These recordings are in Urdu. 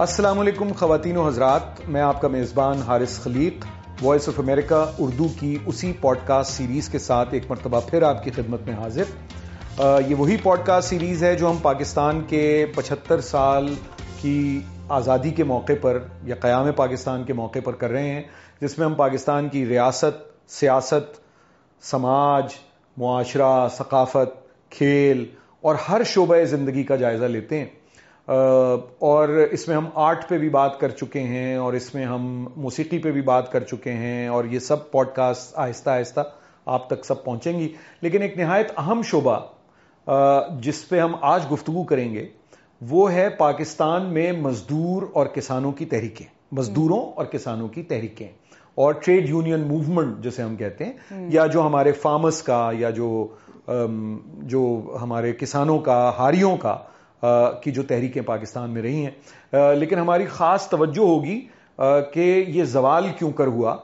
السلام علیکم خواتین و حضرات، میں آپ کا میزبان Haris Khaleeq voice of America Urdu کی اسی پوڈ کاسٹ سیریز کے ساتھ ایک مرتبہ پھر آپ کی خدمت میں حاضر۔ یہ وہی پوڈ کاسٹ سیریز ہے جو ہم پاکستان کے پچہتر سال کی آزادی کے موقع پر یا قیام پاکستان کے موقع پر کر رہے ہیں، جس میں ہم پاکستان کی ریاست، سیاست، سماج، معاشرہ، ثقافت، کھیل اور ہر شعبہ زندگی کا جائزہ لیتے ہیں۔ اور اس میں ہم آرٹ پہ بھی بات کر چکے ہیں اور اس میں ہم موسیقی پہ بھی بات کر چکے ہیں اور یہ سب پوڈ کاسٹ آہستہ آہستہ آپ تک سب پہنچیں گی۔ لیکن ایک نہایت اہم شعبہ جس پہ ہم آج گفتگو کریں گے وہ ہے پاکستان میں مزدور اور کسانوں کی تحریکیں۔ مزدوروں اور کسانوں کی تحریکیں۔ اور ٹریڈ یونین موومنٹ جسے ہم کہتے ہیں یا جو ہمارے فارمرس کا یا جو جو ہمارے کسانوں کا ہاریوں کا کی جو تحریکیں پاکستان میں رہی ہیں۔ لیکن ہماری خاص توجہ ہوگی کہ یہ زوال کیوں کر ہوا؟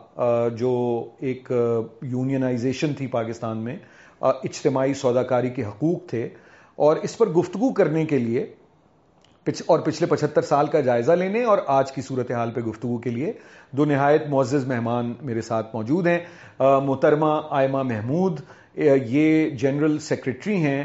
جو ایک یونینائزیشن تھی پاکستان میں اجتماعی سوداکاری کے حقوق تھے۔ اور اس پر گفتگو کرنے کے لیے اور پچھلے پچہتر سال کا جائزہ لینے اور آج کی صورتحال پہ گفتگو کے لیے دو نہایت معزز مہمان میرے ساتھ موجود ہیں۔ محترمہ آئمہ محمود یہ جنرل سیکرٹری ہیں۔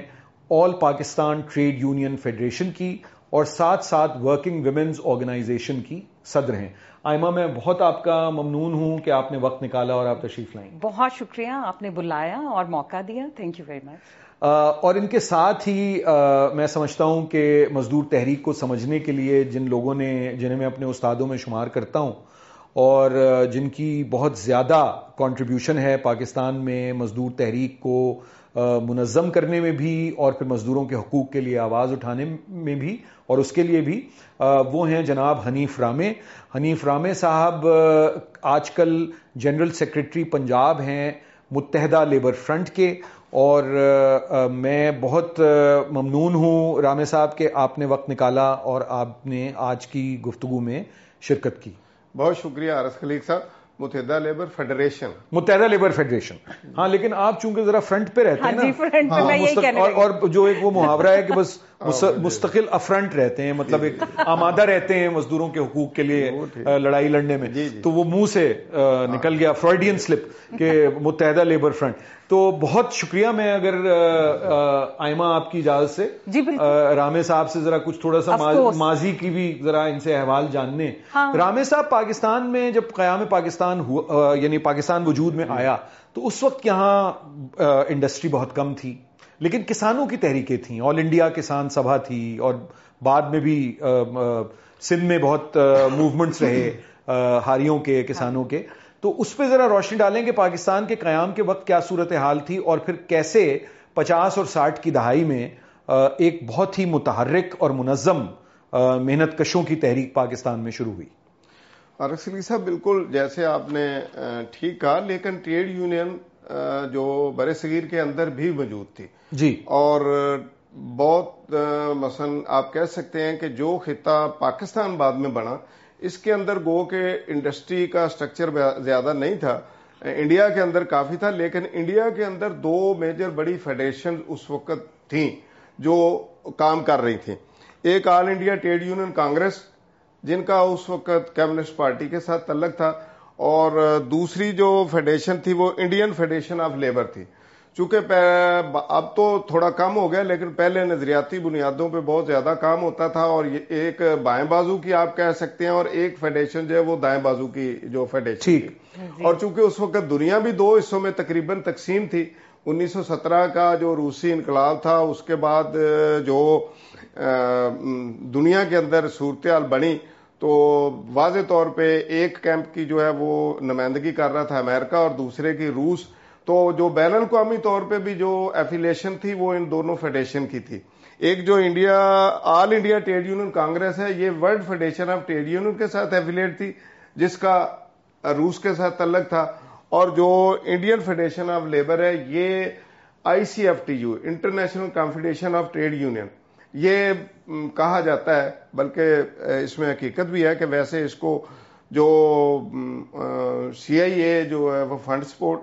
All Pakistan trade union federation کی اور ساتھ ساتھ ورکنگ ویمنز آرگنائزیشن کی صدر ہیں۔ آئمہ میں بہت آپ کا ممنون ہوں کہ آپ نے وقت نکالا اور آپ تشریف لائیں۔ بہت شکریہ آپ نے بلایا اور موقع دیا۔ تھینک یو ویری مچ اور ان کے ساتھ ہی میں سمجھتا ہوں کہ مزدور تحریک کو سمجھنے کے لیے جن لوگوں نے جنہیں میں اپنے استادوں میں شمار کرتا ہوں اور جن کی بہت زیادہ کنٹریبیوشن ہے پاکستان میں مزدور تحریک کو منظم کرنے میں بھی اور پھر مزدوروں کے حقوق کے لیے آواز اٹھانے میں بھی اور اس کے لیے بھی وہ ہیں جناب حنیف رامے۔ حنیف رامے صاحب آج کل جنرل سیکرٹری پنجاب ہیں، متحدہ لیبر فرنٹ کے اور میں بہت ممنون ہوں۔ رامے صاحب کہ آپ نے وقت نکالا اور آپ نے آج کی گفتگو میں شرکت کی۔ بہت شکریہ، عرض خلیق صاحب۔ Muttahida labour federation. Muttahida labour federation. ہاں لیکن آپ چونکہ ذرا فرنٹ پہ رہتے ہیں نا اور جو ایک وہ محاورہ ہے کہ بس مستقل افرنٹ رہتے ہیں مطلب ایک آمادہ رہتے ہیں مزدوروں کے حقوق کے لیے لڑائی لڑنے میں۔ تو وہ منہ سے نکل گیا فرائڈین سلپ کہ متحدہ لیبر فرنٹ۔ تو بہت شکریہ میں اگر آئمہ آپ کی اجازت سے جی رامے صاحب سے ذرا کچھ تھوڑا سا ماضی کی بھی ذرا ان سے احوال جاننے۔ رامے صاحب پاکستان میں جب قیام پاکستان یعنی پاکستان وجود میں آیا تو اس وقت یہاں انڈسٹری بہت کم تھی۔ لیکن کسانوں کی تحریکیں تھیں آل انڈیا کسان سبھا تھی اور بعد میں بھی سندھ میں بہت موومنٹس رہے ہاریوں کے کسانوں کے۔ تو اس پہ ذرا روشنی ڈالیں کہ پاکستان کے قیام کے وقت کیا صورت حال تھی اور پھر کیسے پچاس اور ساٹھ کی دہائی میں ایک بہت ہی متحرک اور منظم محنت کشوں کی تحریک پاکستان میں شروع ہوئی۔ علی صاحب بالکل جیسے آپ نے ٹھیک کہا لیکن ٹریڈ یونین جو برے صغیر کے اندر بھی موجود تھی۔ جی۔ اور بہت مثلا آپ کہہ سکتے ہیں کہ جو خطہ پاکستان بعد میں بنا اس کے اندر گو کے انڈسٹری کا سٹرکچر زیادہ نہیں تھا۔ انڈیا کے اندر کافی تھا، لیکن انڈیا کے اندر دو میجر بڑی فیڈریشن اس وقت تھیں جو کام کر رہی تھیں۔ ایک all India trade union congress, جن کا اس وقت کمیونسٹ پارٹی کے ساتھ تعلق تھا، اور دوسری جو فیڈریشن تھی وہ انڈین فیڈریشن آف لیبر تھی۔ چونکہ اب تو تھوڑا کم ہو گیا لیکن پہلے نظریاتی بنیادوں پہ بہت زیادہ کام ہوتا تھا اور ایک بائیں بازو کی آپ کہہ سکتے ہیں اور ایک فیڈریشن جو ہے وہ دائیں بازو کی جو فیڈریشن تھی۔ اور چونکہ اس وقت دنیا بھی دو حصوں میں تقریباً تقسیم تھی انیس سو سترہ کا جو روسی انقلاب تھا اس کے بعد جو دنیا کے اندر صورتحال بنی تو واضح طور پہ ایک کیمپ کی جو ہے وہ نمائندگی کر رہا تھا امریکہ اور دوسرے کی روس۔ تو جو بین الاقوامی طور پہ بھی جو ایفیلیشن تھی وہ ان دونوں فیڈریشن کی تھی۔ ایک جو India all India trade union congress ہے، یہ world federation of trade union کے ساتھ ایفیلیٹ تھی، جس کا روس کے ساتھ تعلق تھا۔ اور جو انڈین فیڈریشن آف لیبر ہے، یہ I C F T U international confederation of trade union یہ کہا جاتا ہے، بلکہ اس میں حقیقت بھی ہے کہ ویسے اس کو جو سی آئی اے جو ہے وہ فنڈ سپورٹ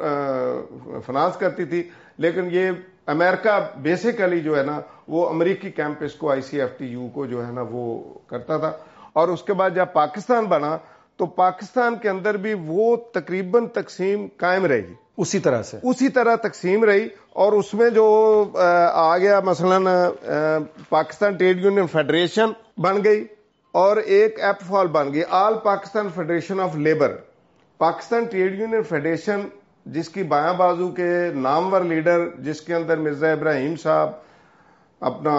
فنانس کرتی تھی لیکن یہ امریکہ بیسیکلی جو ہے نا وہ امریکی کیمپس کو I C F T U کو جو ہے نا وہ کرتا تھا۔ اور اس کے بعد جب پاکستان بنا تو پاکستان کے اندر بھی وہ تقریباً تقسیم قائم رہی۔ اسی طرح سے۔ اسی طرح تقسیم رہی۔ اور اس میں جو آ گیا مثلا پاکستان ٹریڈ یونین فیڈریشن بن گئی۔ اور ایک ایپ فال بن گئی، all Pakistan federation of labour. Pakistan trade union federation, جس کی بایاں بازو کے نامور لیڈر، جس کے اندر مرزا ابراہیم صاحب، اپنا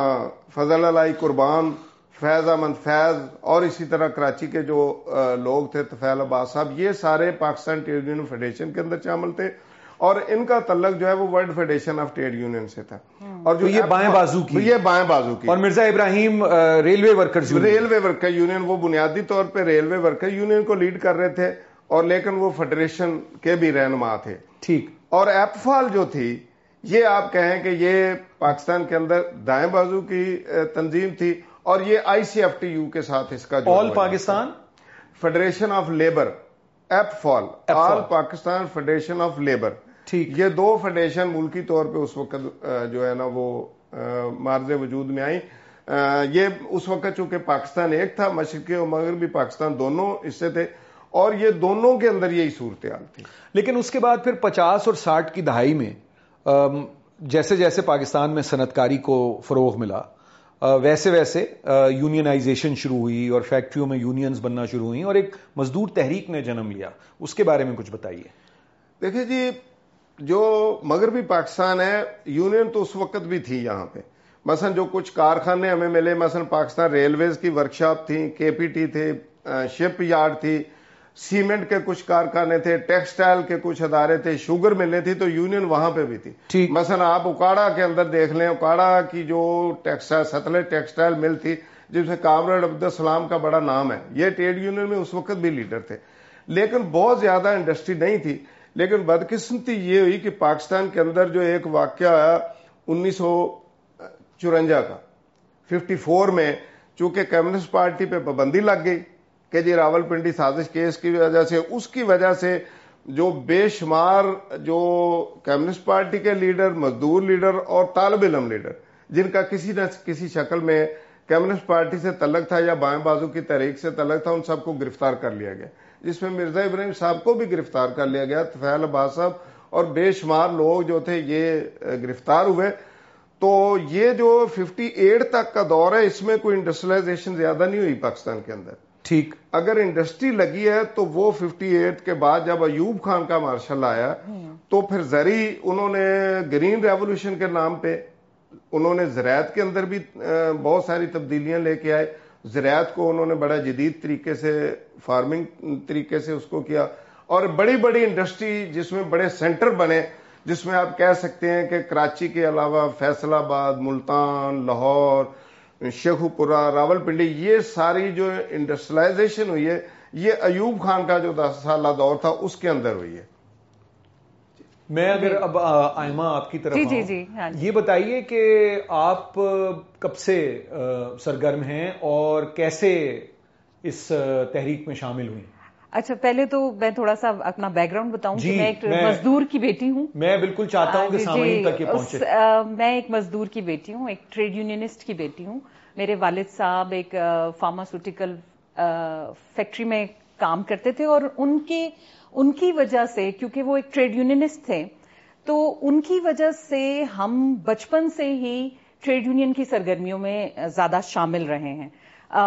فضل علائی قربان، فیض احمد فیض، اور اسی طرح کراچی کے جو لوگ تھے تفیل عباس صاحب، یہ سارے پاکستان ٹریڈ یونین فیڈریشن کے اندر شامل تھے۔ اور ان کا تعلق جو ہے وہ world federation of trade union سے تھا۔ اور جو یہ بائیں بازو کی۔ یہ بائیں بازو کی۔ اور Mirza Ibrahim railway worker railway worker union وہ بنیادی طور پہ ریلوے ورکر یونین کو لیڈ کر رہے تھے اور لیکن وہ فیڈریشن کے بھی رہنما تھے۔ ٹھیک۔ اور ایپ فال جو تھی یہ آپ کہیں کہ یہ پاکستان کے اندر دائیں بازو کی تنظیم تھی اور یہ I C F T U کے ساتھ اس کا all Pakistan federation of labour APFOL all Pakistan federation of labour ٹھیک۔ یہ دو فیڈریشن ملکی طور پہ اس وقت جو ہے نا وہ مارز وجود میں آئی یہ اس وقت چونکہ پاکستان ایک تھا مشرقی اور مغربی پاکستان دونوں اس سے تھے اور یہ دونوں کے اندر یہی صورتحال تھی۔ لیکن اس کے بعد پھر پچاس اور ساٹھ کی دہائی میں جیسے جیسے پاکستان میں صنعت کاری کو فروغ ملا ویسے ویسے یونینائزیشن شروع ہوئی اور فیکٹریوں میں یونینز بننا شروع ہوئی اور ایک مزدور تحریک نے جنم لیا۔ اس کے بارے میں کچھ بتائیے۔ دیکھیں جی جو مغربی پاکستان ہے یونین تو اس وقت بھی تھی یہاں پہ۔ مثلا جو کچھ کارخانے ہمیں ملے مثلا پاکستان ریلویز کی ورکشاپ تھی کے پی ٹی تھے شپ یارڈ تھی سیمنٹ کے کچھ کارخانے تھے ٹیکسٹائل کے کچھ ادارے تھے شوگر ملنے تھی تو یونین وہاں پہ بھی تھی۔ مثلا آپ اکاڑا کے اندر دیکھ لیں اکاڑا کی جو ٹیکسٹائل ستلے ٹیکسٹائل مل تھی جس میں کامریڈ عبد السلام کا بڑا نام ہے۔ یہ ٹریڈ یونین میں اس وقت بھی لیڈر تھے۔ لیکن بہت زیادہ انڈسٹری نہیں تھی۔ لیکن بدقسمتی یہ ہوئی کہ پاکستان کے اندر جو ایک واقعہ آیا انیس سو چورنجا کا، ففٹی فور میں، چونکہ کمیونسٹ پارٹی پہ پابندی لگ گئی کہ جی راول پنڈی سازش کیس کی وجہ سے، اس کی وجہ سے جو بے شمار جو کمیونسٹ پارٹی کے لیڈر، مزدور لیڈر اور طالب علم لیڈر، جن کا کسی نہ کسی شکل میں کمیونسٹ پارٹی سے تعلق تھا یا بائیں بازو کی تحریک سے تعلق تھا، ان سب کو گرفتار کر لیا گیا۔ جس میں مرزا ابراہیم صاحب کو بھی گرفتار کر لیا گیا تفیل عباس صاحب اور بے شمار لوگ جو تھے یہ گرفتار ہوئے۔ تو یہ جو ففٹی ایٹ تک کا دور ہے اس میں کوئی انڈسٹریلائزیشن زیادہ نہیں ہوئی پاکستان کے اندر۔ ٹھیک۔ اگر انڈسٹری لگی ہے تو وہ ففٹی ایٹ کے بعد جب ایوب خان کا مارشل آیا تو پھر زری انہوں نے گرین ریولوشن کے نام پہ انہوں نے زراعت کے اندر بھی بہت ساری تبدیلیاں لے کے آئے۔ زراعت کو انہوں نے بڑا جدید طریقے سے، فارمنگ طریقے سے اس کو کیا۔ اور بڑی بڑی انڈسٹری جس میں بڑے سینٹر بنے، جس میں آپ کہہ سکتے ہیں کہ کراچی کے علاوہ فیصل آباد، ملتان، لاہور شیخو پورا راول پنڈی، یہ ساری جو انڈسٹریلائزیشن ہوئی ہے، یہ ایوب خان کا جو دس سالہ دور تھا، اس کے اندر ہوئی ہے۔ میں اگر اب آئمہ آپ کی طرف جی جی جی یہ بتائیے کہ آپ کب سے سرگرم ہیں اور کیسے اس تحریک میں شامل ہوئی اچھا پہلے تو میں تھوڑا سا اپنا بیک گراؤنڈ بتاؤں کہ میں ایک مزدور کی بیٹی ہوں۔ میں بالکل چاہتا ہوں کہ سامعین تک یہ پہنچے۔ میں ایک مزدور کی بیٹی ہوں ایک ٹریڈ یونینسٹ کی بیٹی ہوں۔ میرے والد صاحب ایک فارماسوٹیکل فیکٹری میں کام کرتے تھے اور ان کے ان کی وجہ سے کیونکہ وہ ایک ٹریڈ یونینسٹ تھے تو ان کی وجہ سے ہم بچپن سے ہی ٹریڈ یونین کی سرگرمیوں میں زیادہ شامل رہے ہیں۔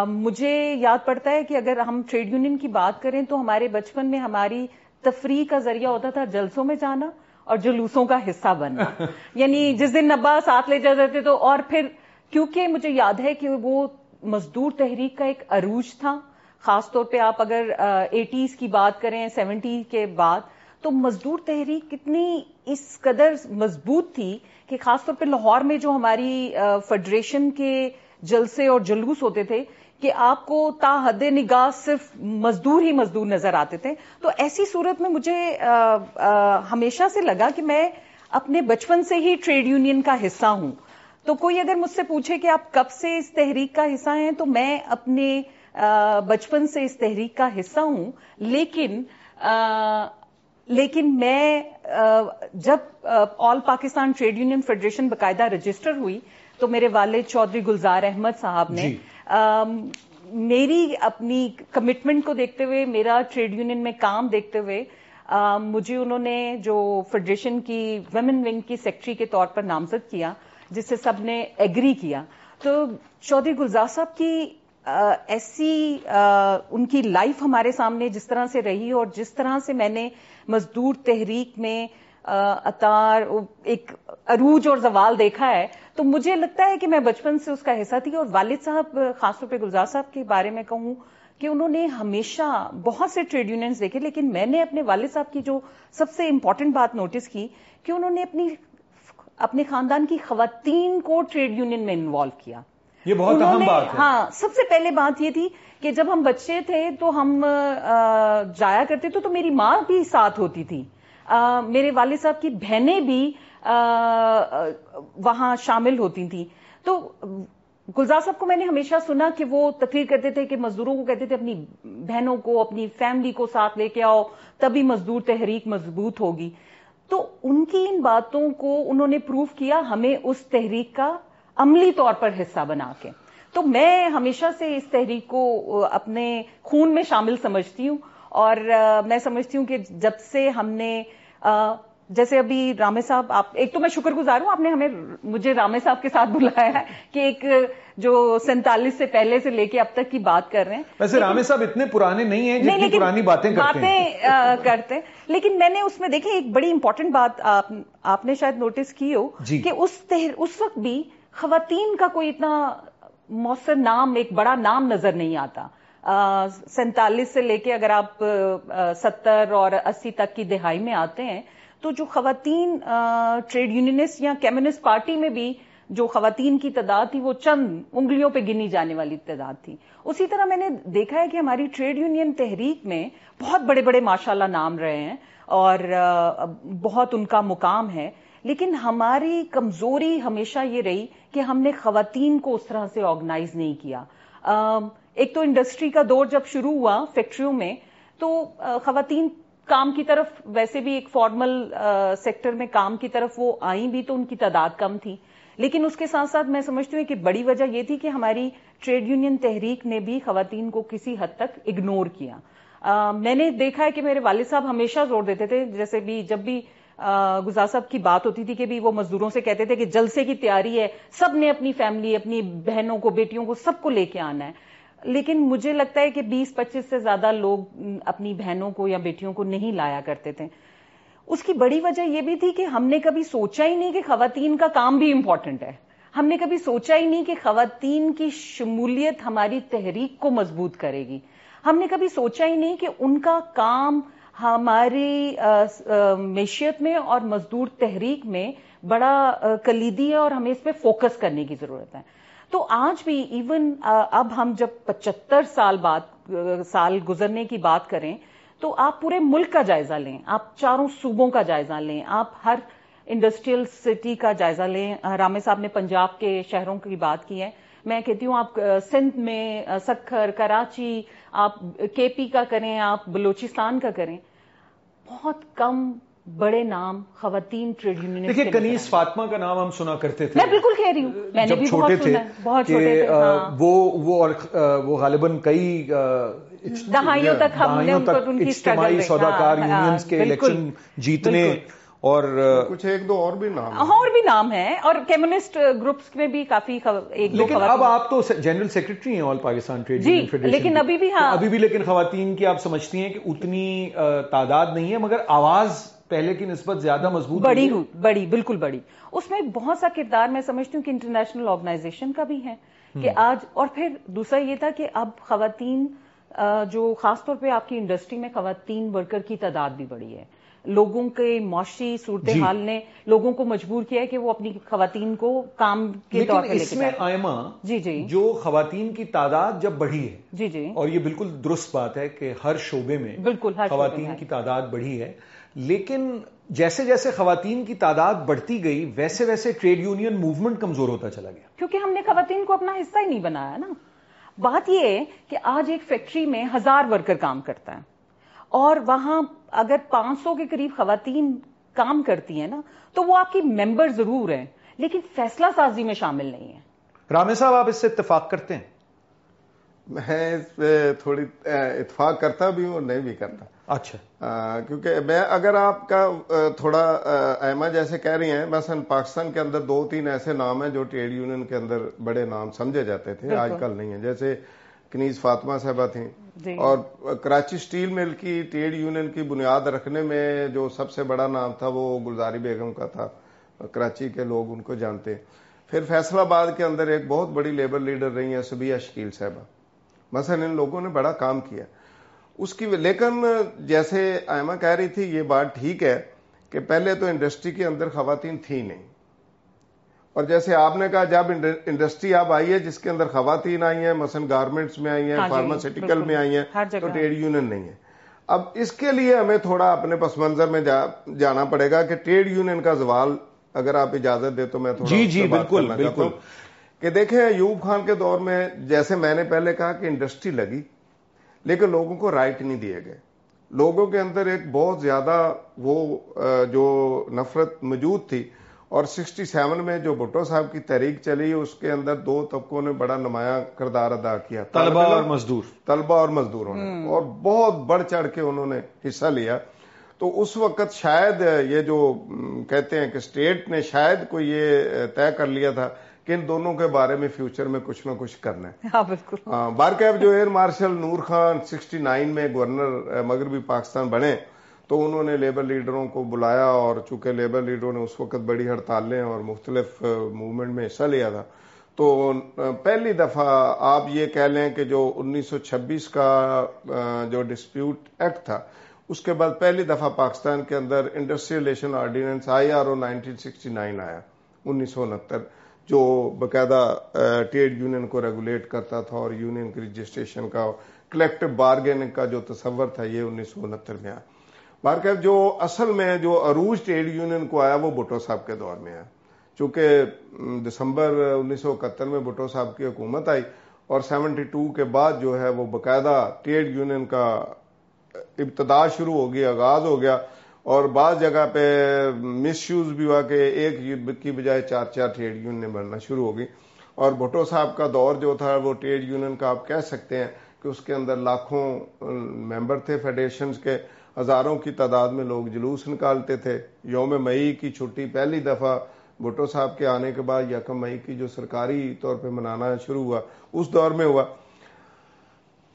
مجھے یاد پڑتا ہے کہ اگر ہم ٹریڈ یونین کی بات کریں تو ہمارے بچپن میں ہماری تفریح کا ذریعہ ہوتا تھا جلسوں میں جانا اور جلوسوں کا حصہ بننا۔ یعنی جس دن نبا ساتھ لے جاتے تھے تو اور پھر کیونکہ مجھے یاد ہے کہ وہ مزدور تحریک کا ایک عروج تھا خاص طور پہ آپ اگر ایٹیز کی بات کریں سیونٹی کے بعد، تو مزدور تحریک کتنی اس قدر مضبوط تھی کہ خاص طور پہ لاہور میں جو ہماری فیڈریشن کے جلسے اور جلوس ہوتے تھے کہ آپ کو تا حد نگاہ صرف مزدور ہی مزدور نظر آتے تھے، تو ایسی صورت میں مجھے ہمیشہ سے لگا کہ میں اپنے بچپن سے ہی ٹریڈ یونین کا حصہ ہوں۔ تو کوئی اگر مجھ سے پوچھے کہ آپ کب سے اس تحریک کا حصہ ہیں، تو میں اپنے بچپن سے اس تحریک کا حصہ ہوں لیکن لیکن میں جب all Pakistan trade union federation باقاعدہ رجسٹر ہوئی تو میرے والد چودھری گلزار احمد صاحب نے جی. میری اپنی کمٹمنٹ کو دیکھتے ہوئے میرا ٹریڈ یونین میں کام دیکھتے ہوئے مجھے انہوں نے جو فیڈریشن کی ویمن ونگ کی سیکٹری کے طور پر نامزد کیا جس سے سب نے ایگری کیا تو چودھری گلزار صاحب کی ایسی ان کی لائف ہمارے سامنے جس طرح سے رہی اور جس طرح سے میں نے مزدور تحریک میں اتار ایک عروج اور زوال دیکھا ہے، تو مجھے لگتا ہے کہ میں بچپن سے اس کا حصہ تھی اور والد صاحب، خاص طور پہ گلزار صاحب کے بارے میں کہوں کہ انہوں نے ہمیشہ بہت سے ٹریڈ یونینز دیکھے، لیکن میں نے اپنے والد صاحب کی جو سب سے امپورٹنٹ بات نوٹس کی کہ انہوں نے اپنی، اپنے خاندان کی خواتین کو ٹریڈ یونین میں انوالو کیا۔ یہ بہت اہم بات ہے۔ ہاں سب سے پہلے بات یہ تھی کہ جب ہم بچے تھے تو ہم جایا کرتے تھے تو میری ماں بھی ساتھ ہوتی تھی۔ میرے والد صاحب کی بہنیں بھی وہاں شامل ہوتی تھیں۔ تو گلزار صاحب کو میں نے ہمیشہ سنا کہ وہ تقریر کرتے تھے کہ مزدوروں کو کہتے تھے اپنی بہنوں کو اپنی فیملی کو ساتھ لے کے آؤ تبھی مزدور تحریک مضبوط ہوگی۔ تو ان کی ان باتوں کو انہوں نے پروف کیا ہمیں اس تحریک کا عملی طور پر حصہ بنا کے۔ تو میں ہمیشہ سے اس تحریک کو اپنے خون میں شامل سمجھتی ہوں اور میں سمجھتی ہوں کہ جب سے ہم نے جیسے ابھی رامے صاحب آپ ایک تو میں شکر گزار ہوں آپ نے ہمیں مجھے رامے صاحب کے ساتھ بلایا ہے کہ ایک جو سینتالیس سے پہلے سے لے کے اب تک کی بات کر رہے ہیں۔ ویسے رامے صاحب اتنے پرانے نہیں ہیں جتنی پرانی باتیں کرتے ہیں۔ کرتے ہیں۔ لیکن میں نے اس میں دیکھیں ایک بڑی امپورٹنٹ بات آپ نے شاید نوٹس کی ہو جی۔ کہ اس وقت بھی خواتین کا کوئی اتنا مؤثر نام، ایک بڑا نام نظر نہیں آتا۔ سینتالیس سے لے کے اگر آپ ستر اور اسی تک کی دہائی میں آتے ہیں، تو جو خواتین ٹریڈ یونینسٹ یا کمیونسٹ پارٹی میں بھی جو خواتین کی تعداد تھی، وہ چند انگلیوں پہ گنی جانے والی تعداد تھی۔ اسی طرح میں نے دیکھا ہے کہ ہماری ٹریڈ یونین تحریک میں بہت بڑے بڑے ماشاءاللہ نام رہے ہیں اور بہت ان کا مقام ہے۔ لیکن ہماری کمزوری ہمیشہ یہ رہی کہ ہم نے خواتین کو اس طرح سے آرگنائز نہیں کیا۔ ایک تو انڈسٹری کا دور جب شروع ہوا فیکٹریوں میں، تو خواتین کام کی طرف، ویسے بھی ایک فارمل سیکٹر میں کام کی طرف وہ آئیں بھی تو ان کی تعداد کم تھی۔ لیکن اس کے ساتھ ساتھ میں سمجھتی ہوں کہ بڑی وجہ یہ تھی کہ ہماری ٹریڈ یونین تحریک نے بھی خواتین کو کسی حد تک اگنور کیا۔ میں نے دیکھا ہے کہ میرے والد صاحب ہمیشہ زور دیتے تھے، جیسے بھی جب بھی گزار صاحب کی بات ہوتی تھی کہ بھی وہ مزدوروں سے کہتے تھے کہ جلسے کی تیاری ہے، سب نے اپنی فیملی، اپنی بہنوں کو، بیٹیوں کو سب کو لے کے آنا ہے۔ لیکن مجھے لگتا ہے کہ بیس، پچیس سے زیادہ لوگ اپنی بہنوں کو یا بیٹیوں کو نہیں لایا کرتے تھے۔ اس کی بڑی وجہ یہ بھی تھی کہ ہم نے کبھی سوچا ہی نہیں کہ خواتین کا کام بھی امپورٹنٹ ہے۔ ہم نے کبھی سوچا ہی نہیں کہ خواتین کی شمولیت ہماری تحریک کو مضبوط کرے گی۔ ہم نے کبھی سوچا ہی نہیں کہ ان کا کام ہماری معیشت میں اور مزدور تحریک میں بڑا کلیدی ہے اور ہمیں اس پہ فوکس کرنے کی ضرورت ہے۔ تو آج بھی ایون اب ہم جب پچہتر سال بعد سال گزرنے کی بات کریں، تو آپ پورے ملک کا جائزہ لیں، آپ چاروں صوبوں کا جائزہ لیں، آپ ہر انڈسٹریل سٹی کا جائزہ لیں۔ رامے صاحب نے پنجاب کے شہروں کی بات کی ہے۔ میں کہتی ہوں آپ سندھ میں سکھر کراچی آپ کے پی کا کریں آپ بلوچستان کا کریں بہت کم بڑے نام خواتین ٹریڈ یونین دیکھیے کنیز فاطمہ کا نام ہم سنا کرتے تھے۔ میں بالکل کہہ رہی ہوں میں نے بھی چھوٹے تھے بہت چھوٹے تھے ہاں۔ وہ وہ وہ غالباً کئی دہائیوں تک ہم نے ان کی اجتماعی سوداکار ہاں، یونینز کے الیکشن جیتنے اور کچھ ایک دو اور بھی نام اور بھی نام ہیں اور کمیونسٹ گروپس میں بھی کافی ایک لیکن اب آپ تو جنرل سیکرٹری ہیں آل پاکستان ٹریڈ جی لیکن ابھی بھی ہاں۔ ابھی بھی لیکن خواتین کی آپ سمجھتی ہیں کہ اتنی تعداد نہیں ہے مگر آواز پہلے کی نسبت زیادہ مضبوط بڑی بڑی بالکل بڑی۔ اس میں بہت سا کردار میں سمجھتی ہوں کہ انٹرنیشنل آرگنائزیشن کا بھی ہے کہ آج اور پھر دوسرا یہ تھا کہ اب خواتین جو خاص طور پہ آپ کی انڈسٹری میں خواتین ورکر کی تعداد بھی بڑی ہے۔ لوگوں کے معاشی صورتحال جی۔ نے لوگوں کو مجبور کیا ہے کہ وہ اپنی خواتین کو کام کے طور پر اس میں آئمہ جی جی۔ جو خواتین کی تعداد جب بڑھی ہے جی جی۔ اور یہ بالکل درست بات ہے کہ ہر شعبے میں بالکل خواتین کی تعداد بڑھی ہے لیکن جیسے جیسے خواتین کی تعداد بڑھتی گئی ویسے ویسے ٹریڈ یونین موومنٹ کمزور ہوتا چلا گیا۔ کیونکہ ہم نے خواتین کو اپنا حصہ ہی نہیں بنایا نا۔ بات یہ ہے کہ آج ایک فیکٹری میں ہزار ورکر کام کرتا ہے۔ اور وہاں اگر پانچ سو کے قریب خواتین کام کرتی ہیں نا تو وہ آپ کی ممبر ضرور ہیں لیکن فیصلہ سازی میں شامل نہیں ہے رامے صاحب آپ اس سے اتفاق کرتے ہیں؟ میں اس پہ تھوڑی اتفاق کرتا بھی ہوں اور نہیں بھی کرتا۔ اچھا۔ کیونکہ میں اگر آپ کا تھوڑا ایما جیسے کہہ رہی ہیں مثلا پاکستان کے اندر دو تین ایسے نام ہیں جو ٹریڈ یونین کے اندر بڑے نام سمجھے جاتے تھے آج کل نہیں ہیں۔ جیسے کنیز فاطمہ صاحبہ تھیں۔ جی۔ اور کراچی سٹیل مل کی ٹریڈ یونین کی بنیاد رکھنے میں جو سب سے بڑا نام تھا وہ گلزاری بیگم کا تھا۔ کراچی کے لوگ ان کو جانتے۔ پھر فیصل آباد کے اندر ایک بہت بڑی لیبر لیڈر رہی ہیں سبیہ شکیل صاحبہ۔ مثلا ان لوگوں نے بڑا کام کیا۔ اس کی لیکن جیسے آئمہ کہہ رہی تھی یہ بات ٹھیک ہے کہ پہلے تو انڈسٹری کے اندر خواتین تھی نہیں۔ اور جیسے آپ نے کہا جب انڈسٹری اب آئی ہے جس کے اندر خواتین آئی ہیں مثلا گارمنٹس میں آئی ہیں ہاں جی، میں آئی ہیں تو ٹریڈ یونین نہیں ہے۔ اب اس کے لیے ہمیں تھوڑا اپنے پس منظر میں جانا پڑے گا کہ ٹریڈ یونین کا زوال اگر آپ اجازت دے تو میں تھوڑا جی جی بالکل بالکل۔ کہ دیکھیں ایوب خان کے دور میں جیسے میں نے پہلے کہا کہ انڈسٹری لگی لیکن لوگوں کو رائٹ نہیں دیے گئے۔ لوگوں کے اندر ایک بہت زیادہ وہ جو نفرت موجود تھی اور سکسٹی سیون میں جو بھٹو صاحب کی تحریک چلی اس کے اندر دو طبقوں نے بڑا نمایاں کردار ادا کیا۔ طلبہ اور مزدور۔ طلبہ اور مزدوروں نے۔ اور بہت بڑھ چڑھ کے انہوں نے حصہ لیا۔ تو اس وقت شاید یہ جو کہتے ہیں کہ اسٹیٹ نے شاید کوئی یہ طے کر لیا تھا کہ ان دونوں کے بارے میں فیوچر میں کچھ نہ کچھ کرنا ہے۔ ہاں بالکل۔ بارکیب جو air marshal Nur Khan sixty nine میں گورنر مغربی پاکستان بنے۔ تو انہوں نے لیبر لیڈروں کو بلایا اور چونکہ لیبر لیڈروں نے اس وقت بڑی ہڑتالیں اور مختلف موومنٹ میں حصہ لیا تھا، تو پہلی دفعہ آپ یہ کہہ لیں کہ جو انیس سو چھبیس کا جو ڈسپیوٹ ایکٹ تھا، اس کے بعد پہلی دفعہ پاکستان کے اندر industrialisation ordinance I R O nineteen sixty nine آیا، انیس سو انہتر، جو باقاعدہ ٹریڈ یونین کو ریگولیٹ کرتا تھا اور یونین کی رجسٹریشن کا کلیکٹو بارگیننگ کا جو تصور تھا، یہ انیس سو انہتر میں آیا۔ بارکیف جو اصل میں جو عروج ٹریڈ یونین کو آیا، وہ بھٹو صاحب کے دور میں آیا چونکہ دسمبر انیس سو اکہتر میں بھٹو صاحب کی حکومت آئی اور سیونٹی ٹو کے بعد جو ہے، وہ باقاعدہ ٹریڈ یونین کا ابتدا شروع ہو گیا، آغاز ہو گیا اور بعض جگہ پہ مس یوز بھی ہوا کہ ایک کی بجائے چار چار ٹریڈ یونین بننا شروع ہو گئی۔ اور بھٹو صاحب کا دور جو تھا، وہ ٹریڈ یونین کا آپ کہہ سکتے ہیں کہ اس کے اندر لاکھوں ممبر تھے فیڈریشنز کے۔ ہزاروں کی تعداد میں لوگ جلوس نکالتے تھے۔ یوم مئی کی چھٹی پہلی دفعہ بھٹو صاحب کے آنے کے بعد یکم مئی کی جو سرکاری طور پہ منانا شروع ہوا اس دور میں ہوا۔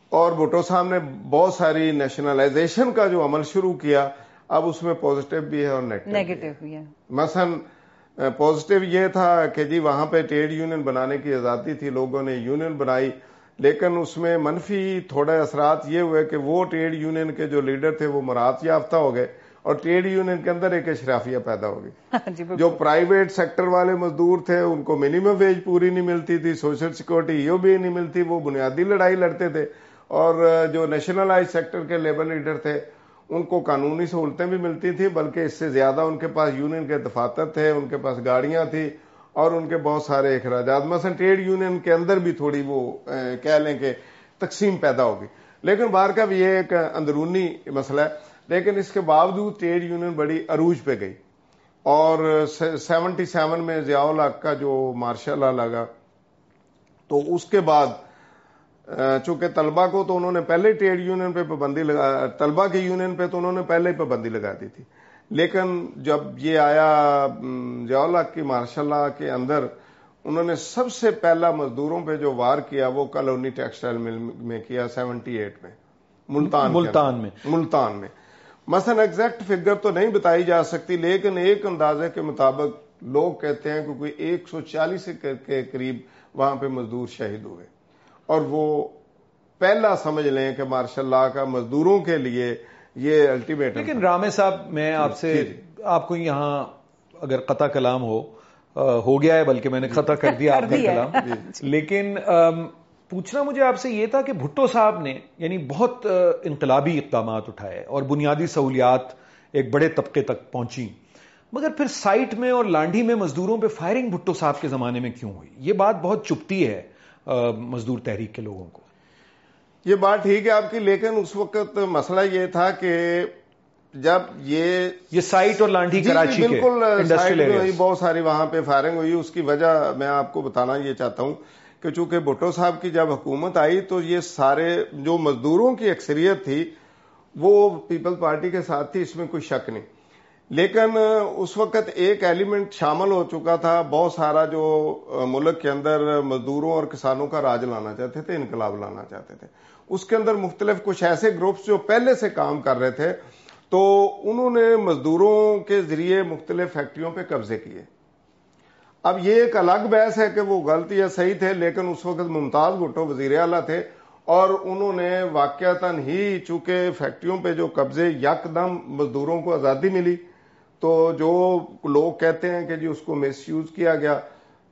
اور بھٹو صاحب نے بہت ساری نیشنلائزیشن کا جو عمل شروع کیا اب اس میں پوزیٹو بھی ہے اور نیگیٹو بھی ہے۔ مثلا پوزیٹو یہ تھا کہ جی وہاں پہ ٹریڈ یونین بنانے کی آزادی تھی لوگوں نے یونین بنائی۔ لیکن اس میں منفی تھوڑے اثرات یہ ہوئے کہ وہ ٹریڈ یونین کے جو لیڈر تھے وہ مرات یافتہ ہو گئے اور ٹریڈ یونین کے اندر ایک اشرافیہ پیدا ہو گئی۔ جی، جو پرائیویٹ سیکٹر والے مزدور تھے ان کو منیمم ویج پوری نہیں ملتی تھی سوشل سیکورٹی یہ بھی نہیں ملتی وہ بنیادی لڑائی لڑتے تھے۔ اور جو نیشنلائز سیکٹر کے لیبر لیڈر تھے ان کو قانونی سہولتیں بھی ملتی تھیں بلکہ اس سے زیادہ ان کے پاس یونین کے دفاتر تھے ان کے پاس گاڑیاں تھیں۔ اور ان کے بہت سارے اخراجات، مثلا ٹریڈ یونین کے اندر بھی تھوڑی وہ کہہ لیں کہ تقسیم پیدا ہوگی۔ لیکن باہر کا بھی یہ ایک اندرونی مسئلہ ہے۔ لیکن اس کے باوجود ٹریڈ یونین بڑی عروج پہ گئی۔ اور سیونٹی سیون میں ضیاء الحق کا جو مارشل لا لگا، تو اس کے بعد چونکہ طلبہ کو تو انہوں نے پہلے ٹریڈ یونین پہ پابندی لگا، طلبہ کی یونین پہ تو انہوں نے پہلے ہی پابندی لگا دی تھی۔ لیکن جب یہ آیا جولا کی اللہ کے اندر انہوں نے سب سے پہلا مزدوروں پہ جو وار کیا وہ کالونی ٹیکسٹائل مل میں کیا سیونٹی ایٹ میں ملتان ملتان میں۔ ملتان میں۔ مثلا ایگزیکٹ فگر تو نہیں بتائی جا سکتی لیکن ایک اندازے کے مطابق لوگ کہتے ہیں کہ کوئی ایک سو چالیس کے قریب وہاں پہ مزدور شہید ہوئے۔ اور وہ پہلا سمجھ لیں کہ مارشاء اللہ کا مزدوروں کے لیے یہ الٹیمیٹ لیکن رامے صاحب میں آپ سے جی، جی۔ آپ کو یہاں اگر قطع کلام ہو ہو گیا ہے بلکہ میں نے خطا کر دیا آپ کا کلام۔ جی، لیکن پوچھنا مجھے آپ سے یہ تھا کہ بھٹو صاحب نے یعنی بہت انقلابی اقدامات اٹھائے اور بنیادی سہولیات ایک بڑے طبقے تک پہنچی مگر پھر سائٹ میں اور لانڈھی میں مزدوروں پہ فائرنگ بھٹو صاحب کے زمانے میں کیوں ہوئی؟ یہ بات بہت چپتی ہے مزدور تحریک کے لوگوں کو۔ یہ بات ٹھیک ہے آپ کی لیکن اس وقت مسئلہ یہ تھا کہ جب یہ یہ سائٹ اور لانڈی جی، جی، کراچی بالکل بہت ساری وہاں پہ فائرنگ ہوئی۔ اس کی وجہ میں آپ کو بتانا یہ چاہتا ہوں کہ کہ چونکہ بھٹو صاحب کی جب حکومت آئی تو یہ سارے جو مزدوروں کی اکثریت تھی وہ پیپل پارٹی کے ساتھ تھی اس میں کوئی شک نہیں۔ لیکن اس وقت ایک ایلیمنٹ شامل ہو چکا تھا بہت سارا جو ملک کے اندر مزدوروں اور کسانوں کا راج لانا چاہتے تھے انقلاب لانا چاہتے تھے۔ اس کے اندر مختلف کچھ ایسے گروپس جو پہلے سے کام کر رہے تھے، تو انہوں نے مزدوروں کے ذریعے مختلف فیکٹریوں پہ قبضے کیے۔ اب یہ ایک الگ بحث ہے کہ وہ غلط یا صحیح تھے، لیکن اس وقت ممتاز بھٹو وزیر اعلیٰ تھے اور انہوں نے واقعتاً ہی چونکہ فیکٹریوں پہ جو قبضے یکدم مزدوروں کو آزادی ملی، تو جو لوگ کہتے ہیں کہ جی اس کو مس یوز کیا گیا،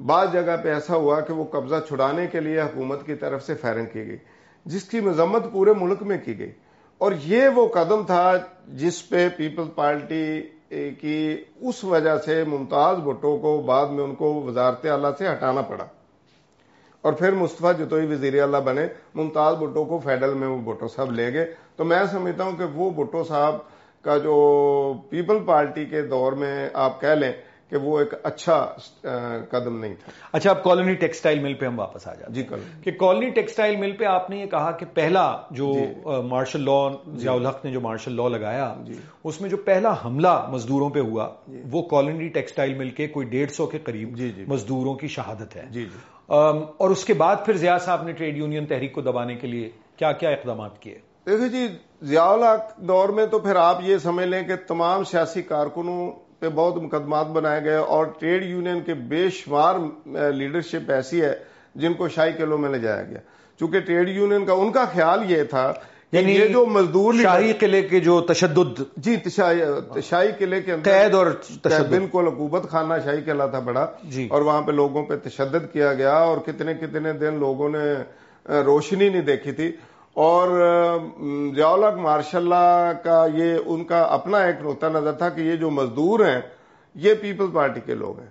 بعض جگہ پہ ایسا ہوا کہ وہ قبضہ چھڑانے کے لیے حکومت کی طرف سے فائرنگ کی گئی۔ جس کی مذمت پورے ملک میں کی گئی۔ اور یہ وہ قدم تھا جس پہ پیپل پارٹی کی اس وجہ سے ممتاز بھٹو کو بعد میں ان کو وزارت اعلیٰ سے ہٹانا پڑا۔ اور پھر مصطفیٰ جتوئی وزیر اعلیٰ بنے، ممتاز بھٹو کو فیڈل میں وہ بھٹو صاحب لے گئے۔ تو میں سمجھتا ہوں کہ وہ بھٹو صاحب کا جو پیپل پارٹی کے دور میں آپ کہہ لیں کہ وہ ایک اچھا قدم نہیں تھا۔ اچھا اب کالونی ٹیکسٹائل مل پہ ہم واپس آ جائیں جی کل کہ کالونی ٹیکسٹائل مل پہ آپ نے یہ کہا کہ پہلا جو مارشل لا ضیاء الحق نے جو مارشل لا لگایا اس میں جو پہلا حملہ مزدوروں پہ ہوا وہ کالونی ٹیکسٹائل مل کے کوئی ڈیڑھ سو کے قریب مزدوروں کی شہادت ہے۔ جی جی۔ اور اس کے بعد پھر ضیاء صاحب نے ٹریڈ یونین تحریک کو دبانے کے لیے کیا کیا اقدامات کیے؟ دیکھیں جی ضیاء الحق دور میں تو پھر آپ یہ سمجھ لیں کہ تمام سیاسی کارکنوں پہ بہت مقدمات بنائے گئے اور ٹریڈ یونین کے بے شمار لیڈرشپ ایسی ہے جن کو شاہی قلعوں میں لے جایا گیا۔ چونکہ ٹریڈ یونین کا ان کا خیال یہ تھا یعنی یہ جو مزدور شاہی قلعے کے جو تشدد جی شاہی قلعے کے اندر قید اور تشدد۔ بالکل حکومت خانہ شاہی قلعہ تھا بڑا۔ جی۔ اور وہاں پہ لوگوں پہ تشدد کیا گیا اور کتنے کتنے دن لوگوں نے روشنی نہیں دیکھی تھی۔ اور ضیاء مارشاء اللہ کا یہ ان کا اپنا ایک نقطہ نظر تھا کہ یہ جو مزدور ہیں، یہ پیپل پارٹی کے لوگ ہیں۔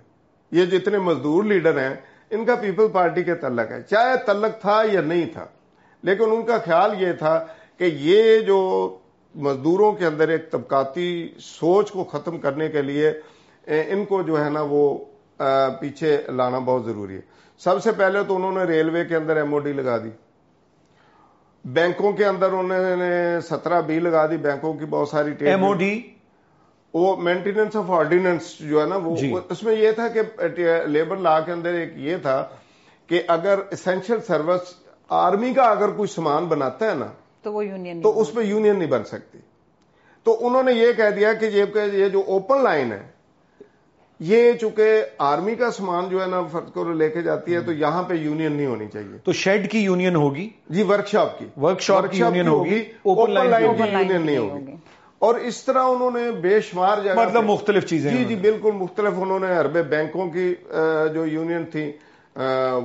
یہ جتنے مزدور لیڈر ہیں، ان کا پیپل پارٹی کے تعلق ہے۔ چاہے تعلق تھا یا نہیں تھا، لیکن ان کا خیال یہ تھا کہ یہ جو مزدوروں کے اندر ایک طبقاتی سوچ کو ختم کرنے کے لیے ان کو جو ہے نا وہ پیچھے لانا بہت ضروری ہے۔ سب سے پہلے تو انہوں نے ریلوے کے اندر ایم او ڈی لگا دی۔ بینکوں کے اندر انہوں نے سترہ بی لگا دی بینکوں کی بہت ساری ایم او ڈی وہ مینٹیننس آف آرڈیننس جو ہے نا وہ جی۔ اس میں یہ تھا کہ لیبر لا کے اندر ایک یہ تھا کہ اگر اسینشل سروس آرمی کا اگر کوئی سامان بناتا ہے نا تو وہ یونین تو اس میں یونین نہیں بن سکتی۔ تو انہوں نے یہ کہہ دیا کہ یہ جو اوپن لائن ہے یہ چونکہ آرمی کا سامان جو ہے نا فرد کو لے کے جاتی ہے تو یہاں پہ یونین نہیں ہونی چاہیے۔ تو شیڈ کی یونین ہوگی؟ جی ورک شاپ کی ورک شاپ کی یونین ہوگی۔ اوپن لائن کی یونین نہیں ہوگی۔ اور اس طرح انہوں نے بے شمار جگہ مطلب مختلف چیزیں جی جی بالکل مختلف انہوں نے اربے بینکوں کی جو یونین تھی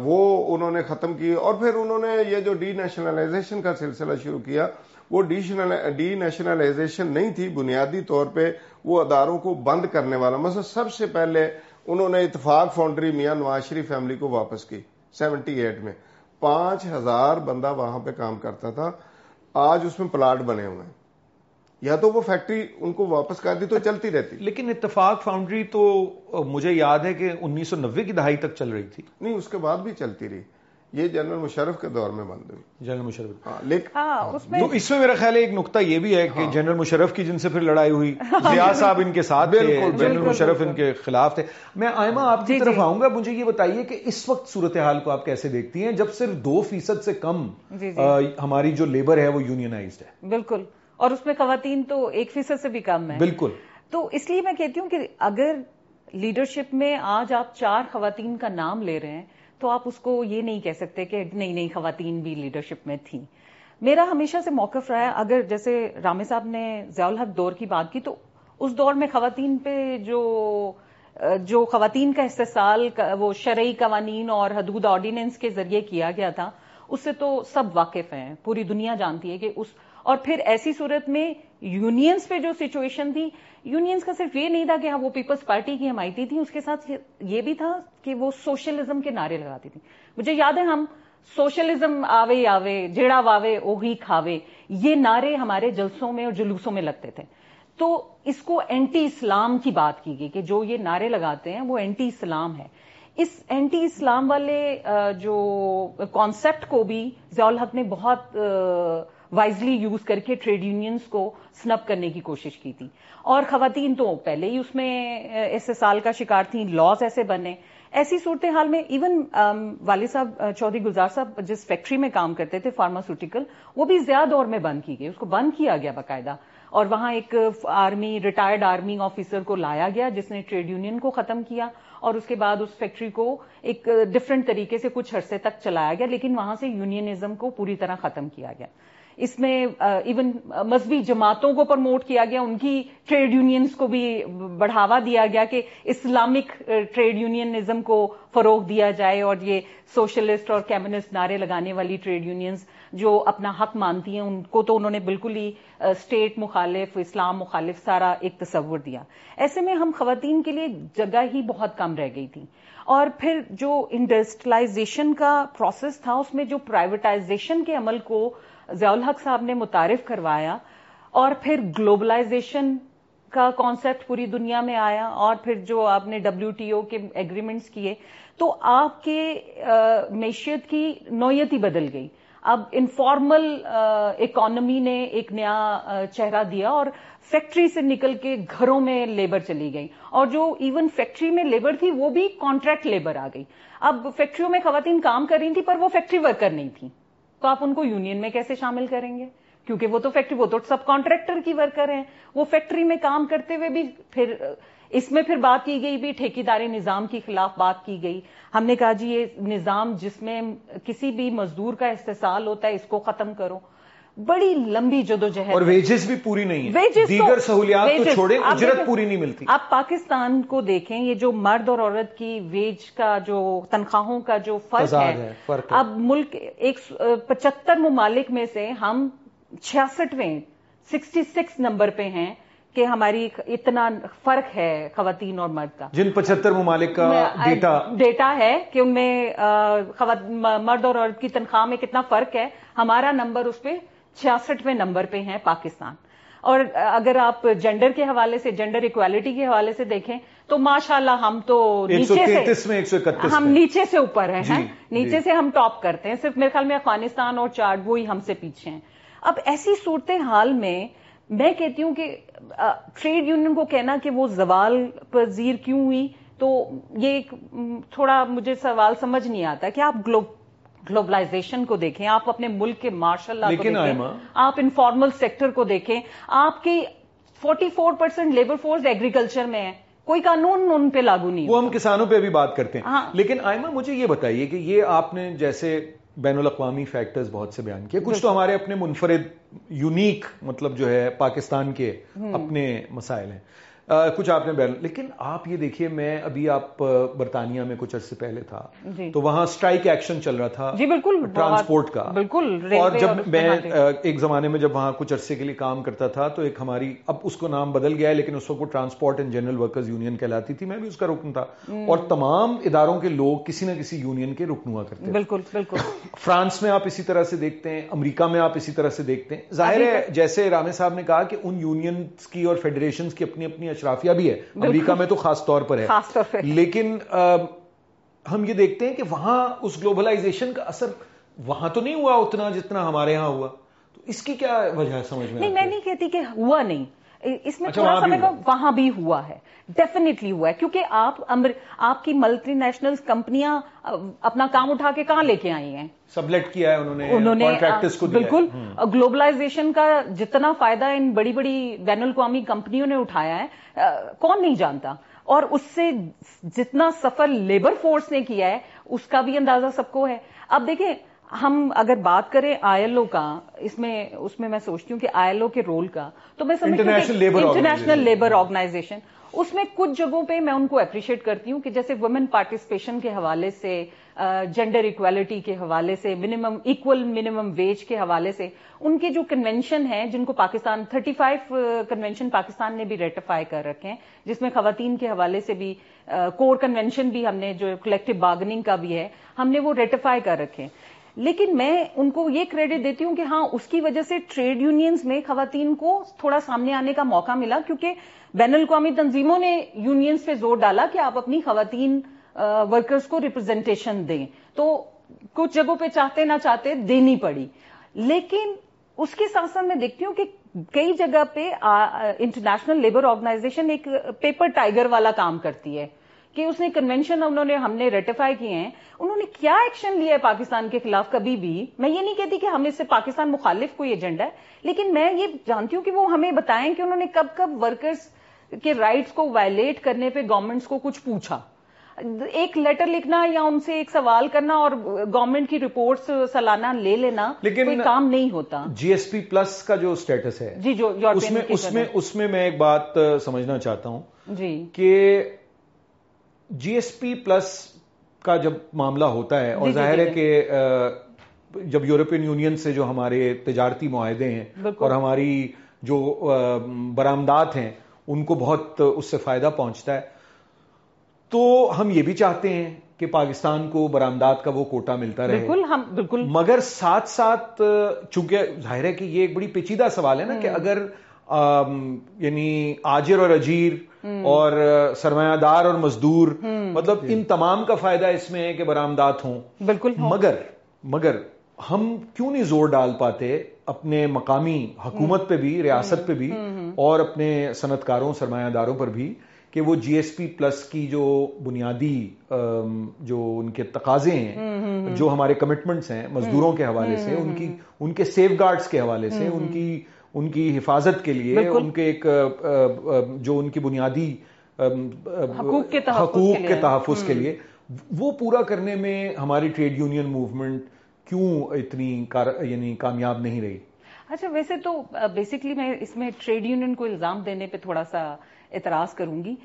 وہ انہوں نے ختم کی اور پھر انہوں نے یہ جو ڈی نیشنلائزیشن کا سلسلہ شروع کیا، وہ ڈی نیشنلائزیشن نہیں تھی، بنیادی طور پہ وہ اداروں کو بند کرنے والا۔ مثلا سب سے پہلے انہوں نے اتفاق فاؤنڈری میاں نواز شریف فیملی کو واپس کی سیونٹی ایٹ میں۔ پانچ ہزار بندہ وہاں پہ کام کرتا تھا، آج اس میں پلاٹ بنے ہوئے ہیں۔ یا تو وہ فیکٹری ان کو واپس کر دی تو چلتی رہتی۔ لیکن اتفاق فاؤنڈری تو مجھے یاد ہے کہ انیس سو نوے کی دہائی تک چل رہی تھی۔ نہیں اس کے بعد بھی چلتی رہی۔ یہ جنرل مشرف کے دور میں بند ہوئی۔ جنرل مشرف۔ لیکن تو اس میں میرا خیال ہے ایک نقطہ یہ بھی ہے کہ جنرل مشرف کی جن سے پھر لڑائی ہوئی ضیاء صاحب ان کے ساتھ تھے جنرل مشرف ان کے خلاف تھے۔ میں آئمہ آپ کی طرف آؤں گا مجھے یہ بتائیے کہ اس وقت صورتحال کو آپ کیسے دیکھتی ہیں؟ جب صرف دو فیصد سے کم ہماری جو لیبر ہے وہ یونینائزڈ ہے۔ بالکل۔ اور اس میں خواتین تو ایک فیصد سے بھی کم ہے بالکل۔ تو اس لیے میں کہتی ہوں کہ اگر لیڈرشپ میں آج آپ چار خواتین کا نام لے رہے ہیں تو آپ اس کو یہ نہیں کہہ سکتے کہ نئی نئی خواتین بھی لیڈرشپ میں تھیں۔ میرا ہمیشہ سے موقف رہا ہے اگر جیسے رامے صاحب نے ضیاء الحق دور کی بات کی تو اس دور میں خواتین پہ جو جو خواتین کا استحصال وہ شرعی قوانین اور حدود آرڈیننس کے ذریعے کیا گیا تھا اس سے تو سب واقف ہیں۔ پوری دنیا جانتی ہے کہ اس اور پھر ایسی صورت میں یونینز پہ جو سچویشن تھی، یونینز کا صرف یہ نہیں تھا کہ ہاں وہ پیپلز پارٹی کی حمایتی تھی اس کے ساتھ یہ بھی تھا کہ وہ سوشلزم کے نعرے لگاتی تھی مجھے یاد ہے ہم سوشلزم آوے آوے، جیڑا واوے، اوہی کھاوے، یہ نعرے ہمارے جلسوں میں اور جلوسوں میں لگتے تھے۔ تو اس کو اینٹی اسلام کی بات کی گئی کہ جو یہ نعرے لگاتے ہیں وہ اینٹی اسلام ہے۔ اس اینٹی اسلام والے جو کانسیپٹ کو بھی ضیاء الحق نے بہت وائزلی یوز کر کے ٹریڈ یونینز کو سنپ کرنے کی کوشش کی تھی۔ اور خواتین تو پہلے ہی اس میں ایسے سال کا شکار تھیں لاز ایسے بنے ایسی صورتحال میں ایون والد صاحب چودھری گلزار صاحب جس فیکٹری میں کام کرتے تھے فارماسوٹیکل وہ بھی زیادہ دور میں بند کی گئی۔ اس کو بند کیا گیا باقاعدہ۔ اور وہاں ایک آرمی ریٹائرڈ آرمی آفیسر کو لایا گیا، جس نے ٹریڈ یونین کو ختم کیا۔ اور اس کے بعد اس فیکٹری کو ایک ڈفرنٹ طریقے سے کچھ عرصے تک چلایا گیا، لیکن وہاں سے یونینزم کو پوری طرح ختم کیا گیا۔ اس میں ایون مذہبی جماعتوں کو پرموٹ کیا گیا، ان کی ٹریڈ یونینز کو بھی بڑھاوا دیا گیا کہ اسلامک ٹریڈ یونینزم کو فروغ دیا جائے اور یہ سوشلسٹ اور کیمونسٹ نعرے لگانے والی ٹریڈ یونینز جو اپنا حق مانتی ہیں، ان کو تو انہوں نے بالکل ہی اسٹیٹ مخالف، اسلام مخالف سارا ایک تصور دیا۔ ایسے میں ہم خواتین کے لیے جگہ ہی بہت کم رہ گئی تھی۔ اور پھر جو انڈسٹریلائزیشن کا پروسیس تھا، اس میں جو پرائیویٹائزیشن کے عمل کو ضیاء الحق صاحب نے متعارف کروایا اور پھر گلوبلائزیشن کا کانسیپٹ پوری دنیا میں آیا اور پھر جو آپ نے ڈبلو ٹی او کے ایگریمنٹس کیے، تو آپ کے معیشت کی نوعیت ہی بدل گئی۔ اب انفارمل اکانومی نے ایک نیا چہرہ دیا اور فیکٹری سے نکل کے گھروں میں لیبر چلی گئی۔ اور جو ایون فیکٹری میں لیبر تھی، وہ بھی کانٹریکٹ لیبر آ گئی۔ اب فیکٹریوں میں خواتین کام کر رہی تھی پر وہ فیکٹری ورکر نہیں تھی تو آپ ان کو یونین میں کیسے شامل کریں گے؟ کیونکہ وہ تو فیکٹری، وہ تو سب کانٹریکٹر کی ورکر ہیں۔ وہ فیکٹری میں کام کرتے ہوئے بھی پھر، اس میں پھر بات کی گئی بھی، ٹھیکیداری نظام کے خلاف بات کی گئی۔ ہم نے کہا جی یہ نظام جس میں کسی بھی مزدور کا استحصال ہوتا ہے، اس کو ختم کرو۔ بڑی لمبی جدوجہد اور ویجز بھی پوری نہیں ہے۔ دیگر سہولیات تو چھوڑیں اجرت پوری نہیں ملتی۔ آپ پاکستان کو دیکھیں یہ جو مرد اور عورت کی ویج کا جو تنخواہوں کا جو فرق ہے اب ملک ایک پچہتر ممالک میں سے ہم چھیاسٹھویں سکسٹی سکس نمبر پہ ہیں کہ ہماری اتنا فرق ہے خواتین اور مرد کا۔ جن پچہتر ممالک کا ڈیٹا ڈیٹا ہے کہ ان میں مرد اور عورت کی تنخواہ میں کتنا فرق ہے۔ ہمارا نمبر اس پہ چھیاسٹھویں نمبر پہ ہیں پاکستان۔ اور اگر آپ جینڈر کے حوالے سے جینڈر اکوالٹی کے حوالے سے دیکھیں تو ماشاء اللہ ہم تو نیچے سے ہم نیچے سے اوپر ہیں جی، نیچے جی۔ سے ہم ٹاپ کرتے ہیں۔ صرف میرے خیال میں افغانستان اور چارڈ وہی ہم سے پیچھے ہیں۔ اب ایسی صورت حال میں میں کہتی ہوں کہ ٹریڈ یونین کو کہنا کہ وہ زوال پذیر کیوں ہوئی تو یہ تھوڑا مجھے سوال سمجھ نہیں آتا کہ آپ گلوبلائزیشن کو دیکھیں آپ اپنے ملک کے مارشل لا کو دیکھیں آپ انفارمل سیکٹر کو دیکھیں آپ کی forty four percent labour force agriculture میں ہے کوئی قانون ان پہ لاگو نہیں وہ ہم کسانوں پہ بھی بات کرتے ہیں۔ ہاں۔ لیکن آئمہ مجھے یہ بتائیے کہ یہ آپ نے جیسے بین الاقوامی فیکٹرز بہت سے بیان کیے کچھ تو ہمارے اپنے منفرد یونیک مطلب جو ہے پاکستان کے اپنے مسائل ہیں۔ کچھ آپ نے بیان لیکن آپ یہ دیکھیے میں ابھی آپ برطانیہ میں کچھ عرصے پہلے تھا جی۔ تو وہاں سٹرائک ایکشن چل رہا تھا جی بالکل ٹرانسپورٹ کا۔ بالکل اور جب میں ایک زمانے میں جب وہاں کچھ عرصے کے لیے کام کرتا تھا تو ایک ہماری اب اس کو نام بدل گیا ہے لیکن اس وقت transport and general workers union کہلاتی تھی میں بھی اس کا رکن تھا۔ اور تمام اداروں کے لوگ کسی نہ کسی یونین کے رکن ہوا کرتے بالکل بالکل۔ فرانس میں آپ اسی طرح سے دیکھتے ہیں امریکہ میں آپ اسی طرح سے دیکھتے ہیں۔ ظاہر ہے جیسے رامے صاحب نے کہا کہ ان یونینز کی اور فیڈریشنز کی اپنی اپنی اشرافیہ بھی ہے امریکہ میں تو خاص طور پر ہے۔ لیکن ہم یہ دیکھتے ہیں کہ وہاں اس گلوبلائزیشن کا اثر وہاں تو نہیں ہوا اتنا جتنا ہمارے ہاں ہوا۔ تو اس کی کیا وجہ ہے سمجھ میں نہیں میں نہیں کہتی کہ ہوا نہیں۔ اس میں اچھا، تھوڑا سا وہاں بھی ہوا ہے۔ ڈیفینیٹلی ہوا ہے کیونکہ آپ آپ کی ملٹی نیشنل کمپنیاں اپنا کام اٹھا کے کہاں لے کے آئی ہیں؟ سبلیٹ کیا ہے انہوں نے بالکل۔ گلوبلائزیشن کا جتنا فائدہ ان بڑی بڑی بین الاقوامی کمپنیوں نے اٹھایا ہے کون نہیں جانتا۔ اور اس سے جتنا سفر لیبر فورس نے کیا ہے اس کا بھی اندازہ سب کو ہے۔ اب دیکھیں ہم اگر بات کریں آئی ایل او کا اس میں اس میں میں سوچتی ہوں کہ آئی ایل او کے رول کا تو میں سمجھتی ہوں انٹرنیشنل لیبر آرگنائزیشن اس میں کچھ جگہوں پہ میں ان کو اپریشیٹ کرتی ہوں کہ جیسے وومن پارٹیسپیشن کے حوالے سے جینڈر اکویلٹی کے حوالے سے منیمم ایکول منیمم ویج کے حوالے سے ان کے جو کنونشن ہیں جن کو پاکستان 35 کنونشن پاکستان نے بھی ریٹیفائی کر رکھے ہیں جس میں خواتین کے حوالے سے بھی کور کنونشن بھی ہم نے جو کلیکٹو بارگننگ کا بھی ہے ہم نے وہ ریٹیفائی کر رکھے ہیں۔ لیکن میں ان کو یہ کریڈٹ دیتی ہوں کہ ہاں اس کی وجہ سے ٹریڈ یونینز میں خواتین کو تھوڑا سامنے آنے کا موقع ملا، کیونکہ بین الاقوامی تنظیموں نے یونینز پہ زور ڈالا کہ آپ اپنی خواتین ورکرز کو ریپرزینٹیشن دیں۔ تو کچھ جگہوں پہ چاہتے نہ چاہتے دینی پڑی۔ لیکن اس کے ساتھ ساتھ میں دیکھتی ہوں کہ کئی جگہ پہ انٹرنیشنل لیبر آرگنائزیشن ایک پیپر ٹائیگر والا کام کرتی ہے۔ کہ اس نے کنونشن انہوں نے ہم نے ریٹیفائی کیے ہیں انہوں نے کیا ایکشن لیا ہے پاکستان کے خلاف کبھی بھی؟ میں یہ نہیں کہتی کہ ہم اس سے پاکستان مخالف کوئی ایجنڈا ہے لیکن میں یہ جانتی ہوں کہ وہ ہمیں بتائیں کہ انہوں نے کب کب ورکرز کے رائٹس کو وائلیٹ کرنے پہ گورنمنٹس کو کچھ پوچھا۔ ایک لیٹر لکھنا یا ان سے ایک سوال کرنا اور گورنمنٹ کی رپورٹس سالانہ لے لینا لیکن کوئی کام نہیں ہوتا۔ جی ایس پی پلس کا جو سٹیٹس ہے جی جو اس میں اس میں اس میں میں ایک بات سمجھنا چاہتا ہوں جی۔ کہ جی ایس پی پلس کا جب معاملہ ہوتا ہے اور جی، جی، ظاہر ہے جی۔ کہ جب یورپین یونین سے جو ہمارے تجارتی معاہدے ہیں۔ اور ہماری جو برآمدات ہیں ان کو بہت اس سے فائدہ پہنچتا ہے تو ہم یہ بھی چاہتے ہیں کہ پاکستان کو برآمدات کا وہ کوٹا ملتا رہے بالکل ہم بالکل مگر ساتھ ساتھ چونکہ ظاہر ہے کہ یہ ایک بڑی پیچیدہ سوال ہے نا کہ اگر یعنی آجر اور اجیر اور سرمایہ دار اور مزدور۔ مطلب ان تمام کا فائدہ اس میں ہے کہ برآمدات ہوں۔ بالکل مگر مگر ہم کیوں نہیں زور ڈال پاتے اپنے مقامی حکومت پہ بھی ریاست پہ بھی اور اپنے صنعتکاروں سرمایہ داروں پر بھی کہ وہ جی ایس پی پلس کی جو بنیادی جو ان کے تقاضے ہیں جو ہمارے کمٹمنٹس ہیں مزدوروں کے حوالے سے ان کی ان کے سیف گارڈز کے حوالے سے ان کی ان کی حفاظت کے لیے ان کے ایک جو ان کی بنیادی حقوق کے تحفظ حقوق کے تحفظ کے لیے۔ وہ پورا کرنے میں ہماری ٹریڈ یونین موومنٹ کیوں اتنی یعنی کامیاب نہیں رہی؟ اچھا ویسے تو بیسکلی میں اس میں ٹریڈ یونین کو الزام دینے پہ تھوڑا سا اعتراض کروں گی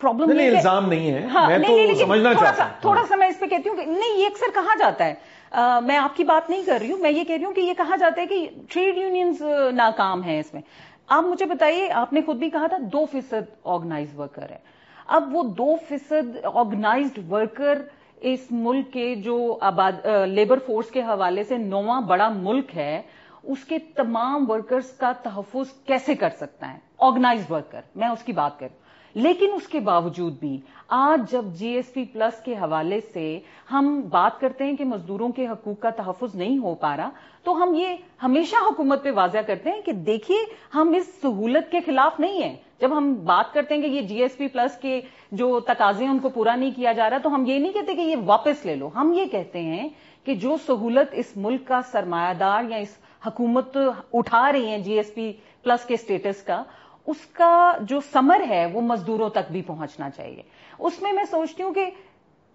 پرابلم الزام نہیں ہے۔ میں تو سمجھنا چاہتا ہوں تھوڑا سا میں اس پہ کہتی ہوں کہ نہیں یہ اکثر کہا جاتا ہے؟ میں آپ کی بات نہیں کر رہی ہوں، میں یہ کہہ رہی ہوں کہ یہ کہا جاتا ہے کہ ٹریڈ یونینز ناکام ہیں اس میں۔ آپ مجھے بتائیے، آپ نے خود بھی کہا تھا دو فیصد آرگنائز ورکر ہے اب وہ دو فیصد آرگنائزڈ ورکر اس ملک کے جو آباد لیبر فورس کے حوالے سے نواں بڑا ملک ہے، اس کے تمام ورکرز کا تحفظ کیسے کر سکتا ہے؟ آرگنائز ورکر، میں اس کی بات کروں لیکن اس کے باوجود بھی آج جب جی ایس پی پلس کے حوالے سے ہم بات کرتے ہیں کہ مزدوروں کے حقوق کا تحفظ نہیں ہو پا رہا، تو ہم یہ ہمیشہ حکومت پہ واضح کرتے ہیں کہ دیکھیے، ہم اس سہولت کے خلاف نہیں ہیں۔ جب ہم بات کرتے ہیں کہ یہ جی ایس پی پلس کے جو تقاضے ہیں، ان کو پورا نہیں کیا جا رہا، تو ہم یہ نہیں کہتے کہ یہ واپس لے لو۔ ہم یہ کہتے ہیں کہ جو سہولت اس ملک کا سرمایہ دار یا اس حکومت اٹھا رہی ہیں جی ایس پی پلس کے سٹیٹس کا اس کا جو سمر ہے وہ مزدوروں تک بھی پہنچنا چاہیے۔ اس میں میں سوچتی ہوں کہ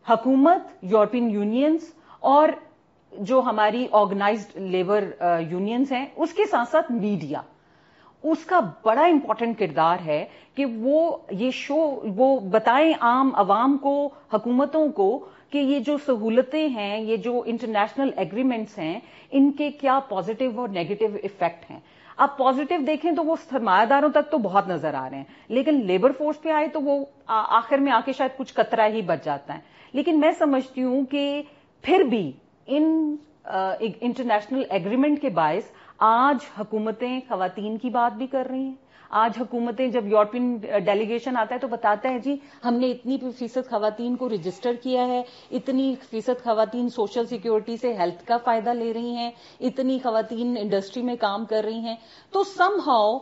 حکومت، یورپین یونینز اور جو ہماری آرگنائزڈ لیبر یونینز ہیں، اس کے ساتھ ساتھ میڈیا۔ اس کا بڑا امپورٹنٹ کردار ہے کہ وہ یہ شو، وہ بتائیں عام عوام کو، حکومتوں کو کہ یہ جو سہولتیں ہیں، یہ جو انٹرنیشنل ایگریمنٹس ہیں، ان کے کیا پازیٹو اور نیگیٹو افیکٹ ہیں۔ آپ پازیٹو دیکھیں تو وہ سرمایہ داروں تک تو بہت نظر آ رہے ہیں۔ لیکن لیبر فورس پہ آئے تو وہ آخر میں آ کے شاید کچھ کترا ہی بچ جاتا ہے۔ لیکن میں سمجھتی ہوں کہ پھر بھی ان انٹرنیشنل ایگریمنٹ کے باعث آج حکومتیں خواتین کی بات بھی کر رہی ہیں۔ آج حکومتیں جب یورپین ڈیلیگیشن آتا ہے تو بتاتا ہے جی ہم نے اتنی فیصد خواتین کو رجسٹر کیا ہے، اتنی فیصد خواتین سوشل سیکیورٹی سے ہیلتھ کا فائدہ لے رہی ہیں، اتنی خواتین انڈسٹری میں کام کر رہی ہیں۔ تو سم ہاؤ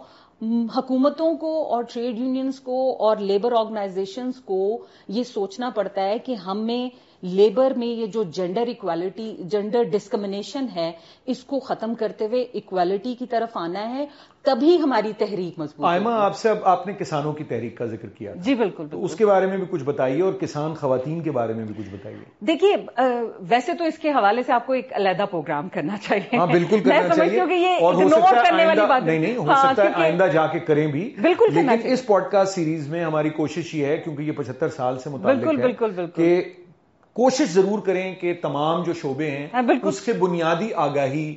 حکومتوں کو اور ٹریڈ یونینز کو اور لیبر آرگنائزیشنز کو یہ سوچنا پڑتا ہے کہ ہمیں لیبر میں یہ جو جینڈر اکوالٹی جینڈر ڈسکرمنیشن ہے اس کو ختم کرتے ہوئے اکوالٹی کی طرف آنا ہے تبھی ہماری تحریک مضبوط آئمہ آپ سے اب آپ نے کسانوں کی تحریک کا ذکر کیا جی بالکل تو اس کے بارے میں بھی کچھ بتائیے اور کسان خواتین کے بارے میں بھی کچھ بتائیے۔ دیکھیے ویسے تو اس کے حوالے سے آپ کو ایک علیحدہ پروگرام کرنا چاہیے۔ ہاں بالکل کرنا چاہیے۔ اور ہو سکتا ہے نہیں نہیں ہو سکتا ہے آئندہ جا کے کریں بھی۔ بالکل لیکن اس پوڈ کاسٹ سیریز میں ہماری کوشش یہ ہے کیونکہ یہ پچہتر سال سے متعلق ہے کہ کوشش ضرور کریں کہ تمام جو شعبے ہیں اس کے بنیادی آگاہی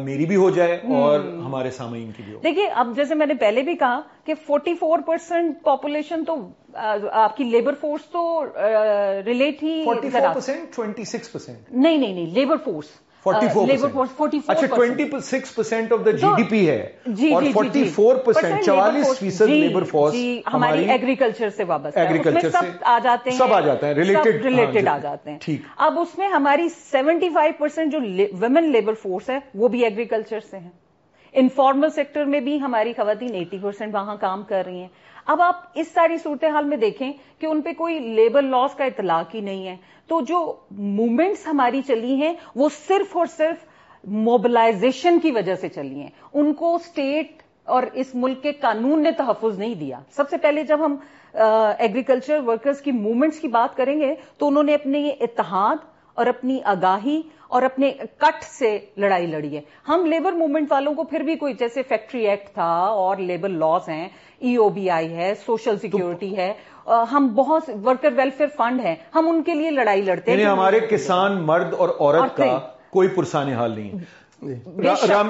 میری بھی ہو جائے اور ہمارے سامعین کی بھی ہو۔ دیکھیے اب جیسے میں نے پہلے بھی کہا کہ فورٹی فور پرسینٹ پاپولیشن تو آپ کی لیبر فورس تو ریلیٹ ہی سکس پرسینٹ نہیں نہیں نہیں labour force labour force forty twenty six percent of the G D P ہے اور فورٹی فور پرسینٹ چوالیس فیصد لیبر فورس ہماری ایگریکلچر سے وابستہ ہے۔ ایگریکلچر سب آ جاتے ہیں سب آ جاتے ہیں ریلیٹڈ ریلیٹڈ آ جاتے ہیں۔ ٹھیک۔ اب اس میں ہماری سیونٹی فائیو پرسینٹ جو ویمن لیبر فورس ہے وہ بھی ایگریکلچر سے ہیں۔ انفارمل سیکٹر میں بھی ہماری خواتین ایٹی پرسینٹ وہاں کام کر رہی ہیں۔ اب آپ اس ساری صورتحال میں دیکھیں کہ ان پہ کوئی لیبر لاس کا اطلاق ہی نہیں ہے۔ تو جو موومنٹس ہماری چلی ہیں، وہ صرف اور صرف موبلائزیشن کی وجہ سے چلی ہیں۔ ان کو اسٹیٹ اور اس ملک کے قانون نے تحفظ نہیں دیا۔ سب سے پہلے جب ہم ایگریکلچر ورکرز کی موومنٹس کی بات کریں گے، تو انہوں نے اپنے اتحاد اور اپنی آگاہی اور اپنے کٹ سے لڑائی لڑی ہے۔ ہم لیبر موومنٹ والوں کو پھر بھی کوئی جیسے فیکٹری ایکٹ تھا اور لیبر لاس ہیں ای او بی آئی ہے سوشل سیکیورٹی ہے ہم بہت ورکر ویلفیئر فنڈ ہیں۔ ہم ان کے لیے لڑائی لڑتے ہیں۔ یعنی ہمارے کسان مرد اور عورت کا کوئی پرسان حال نہیں ہے۔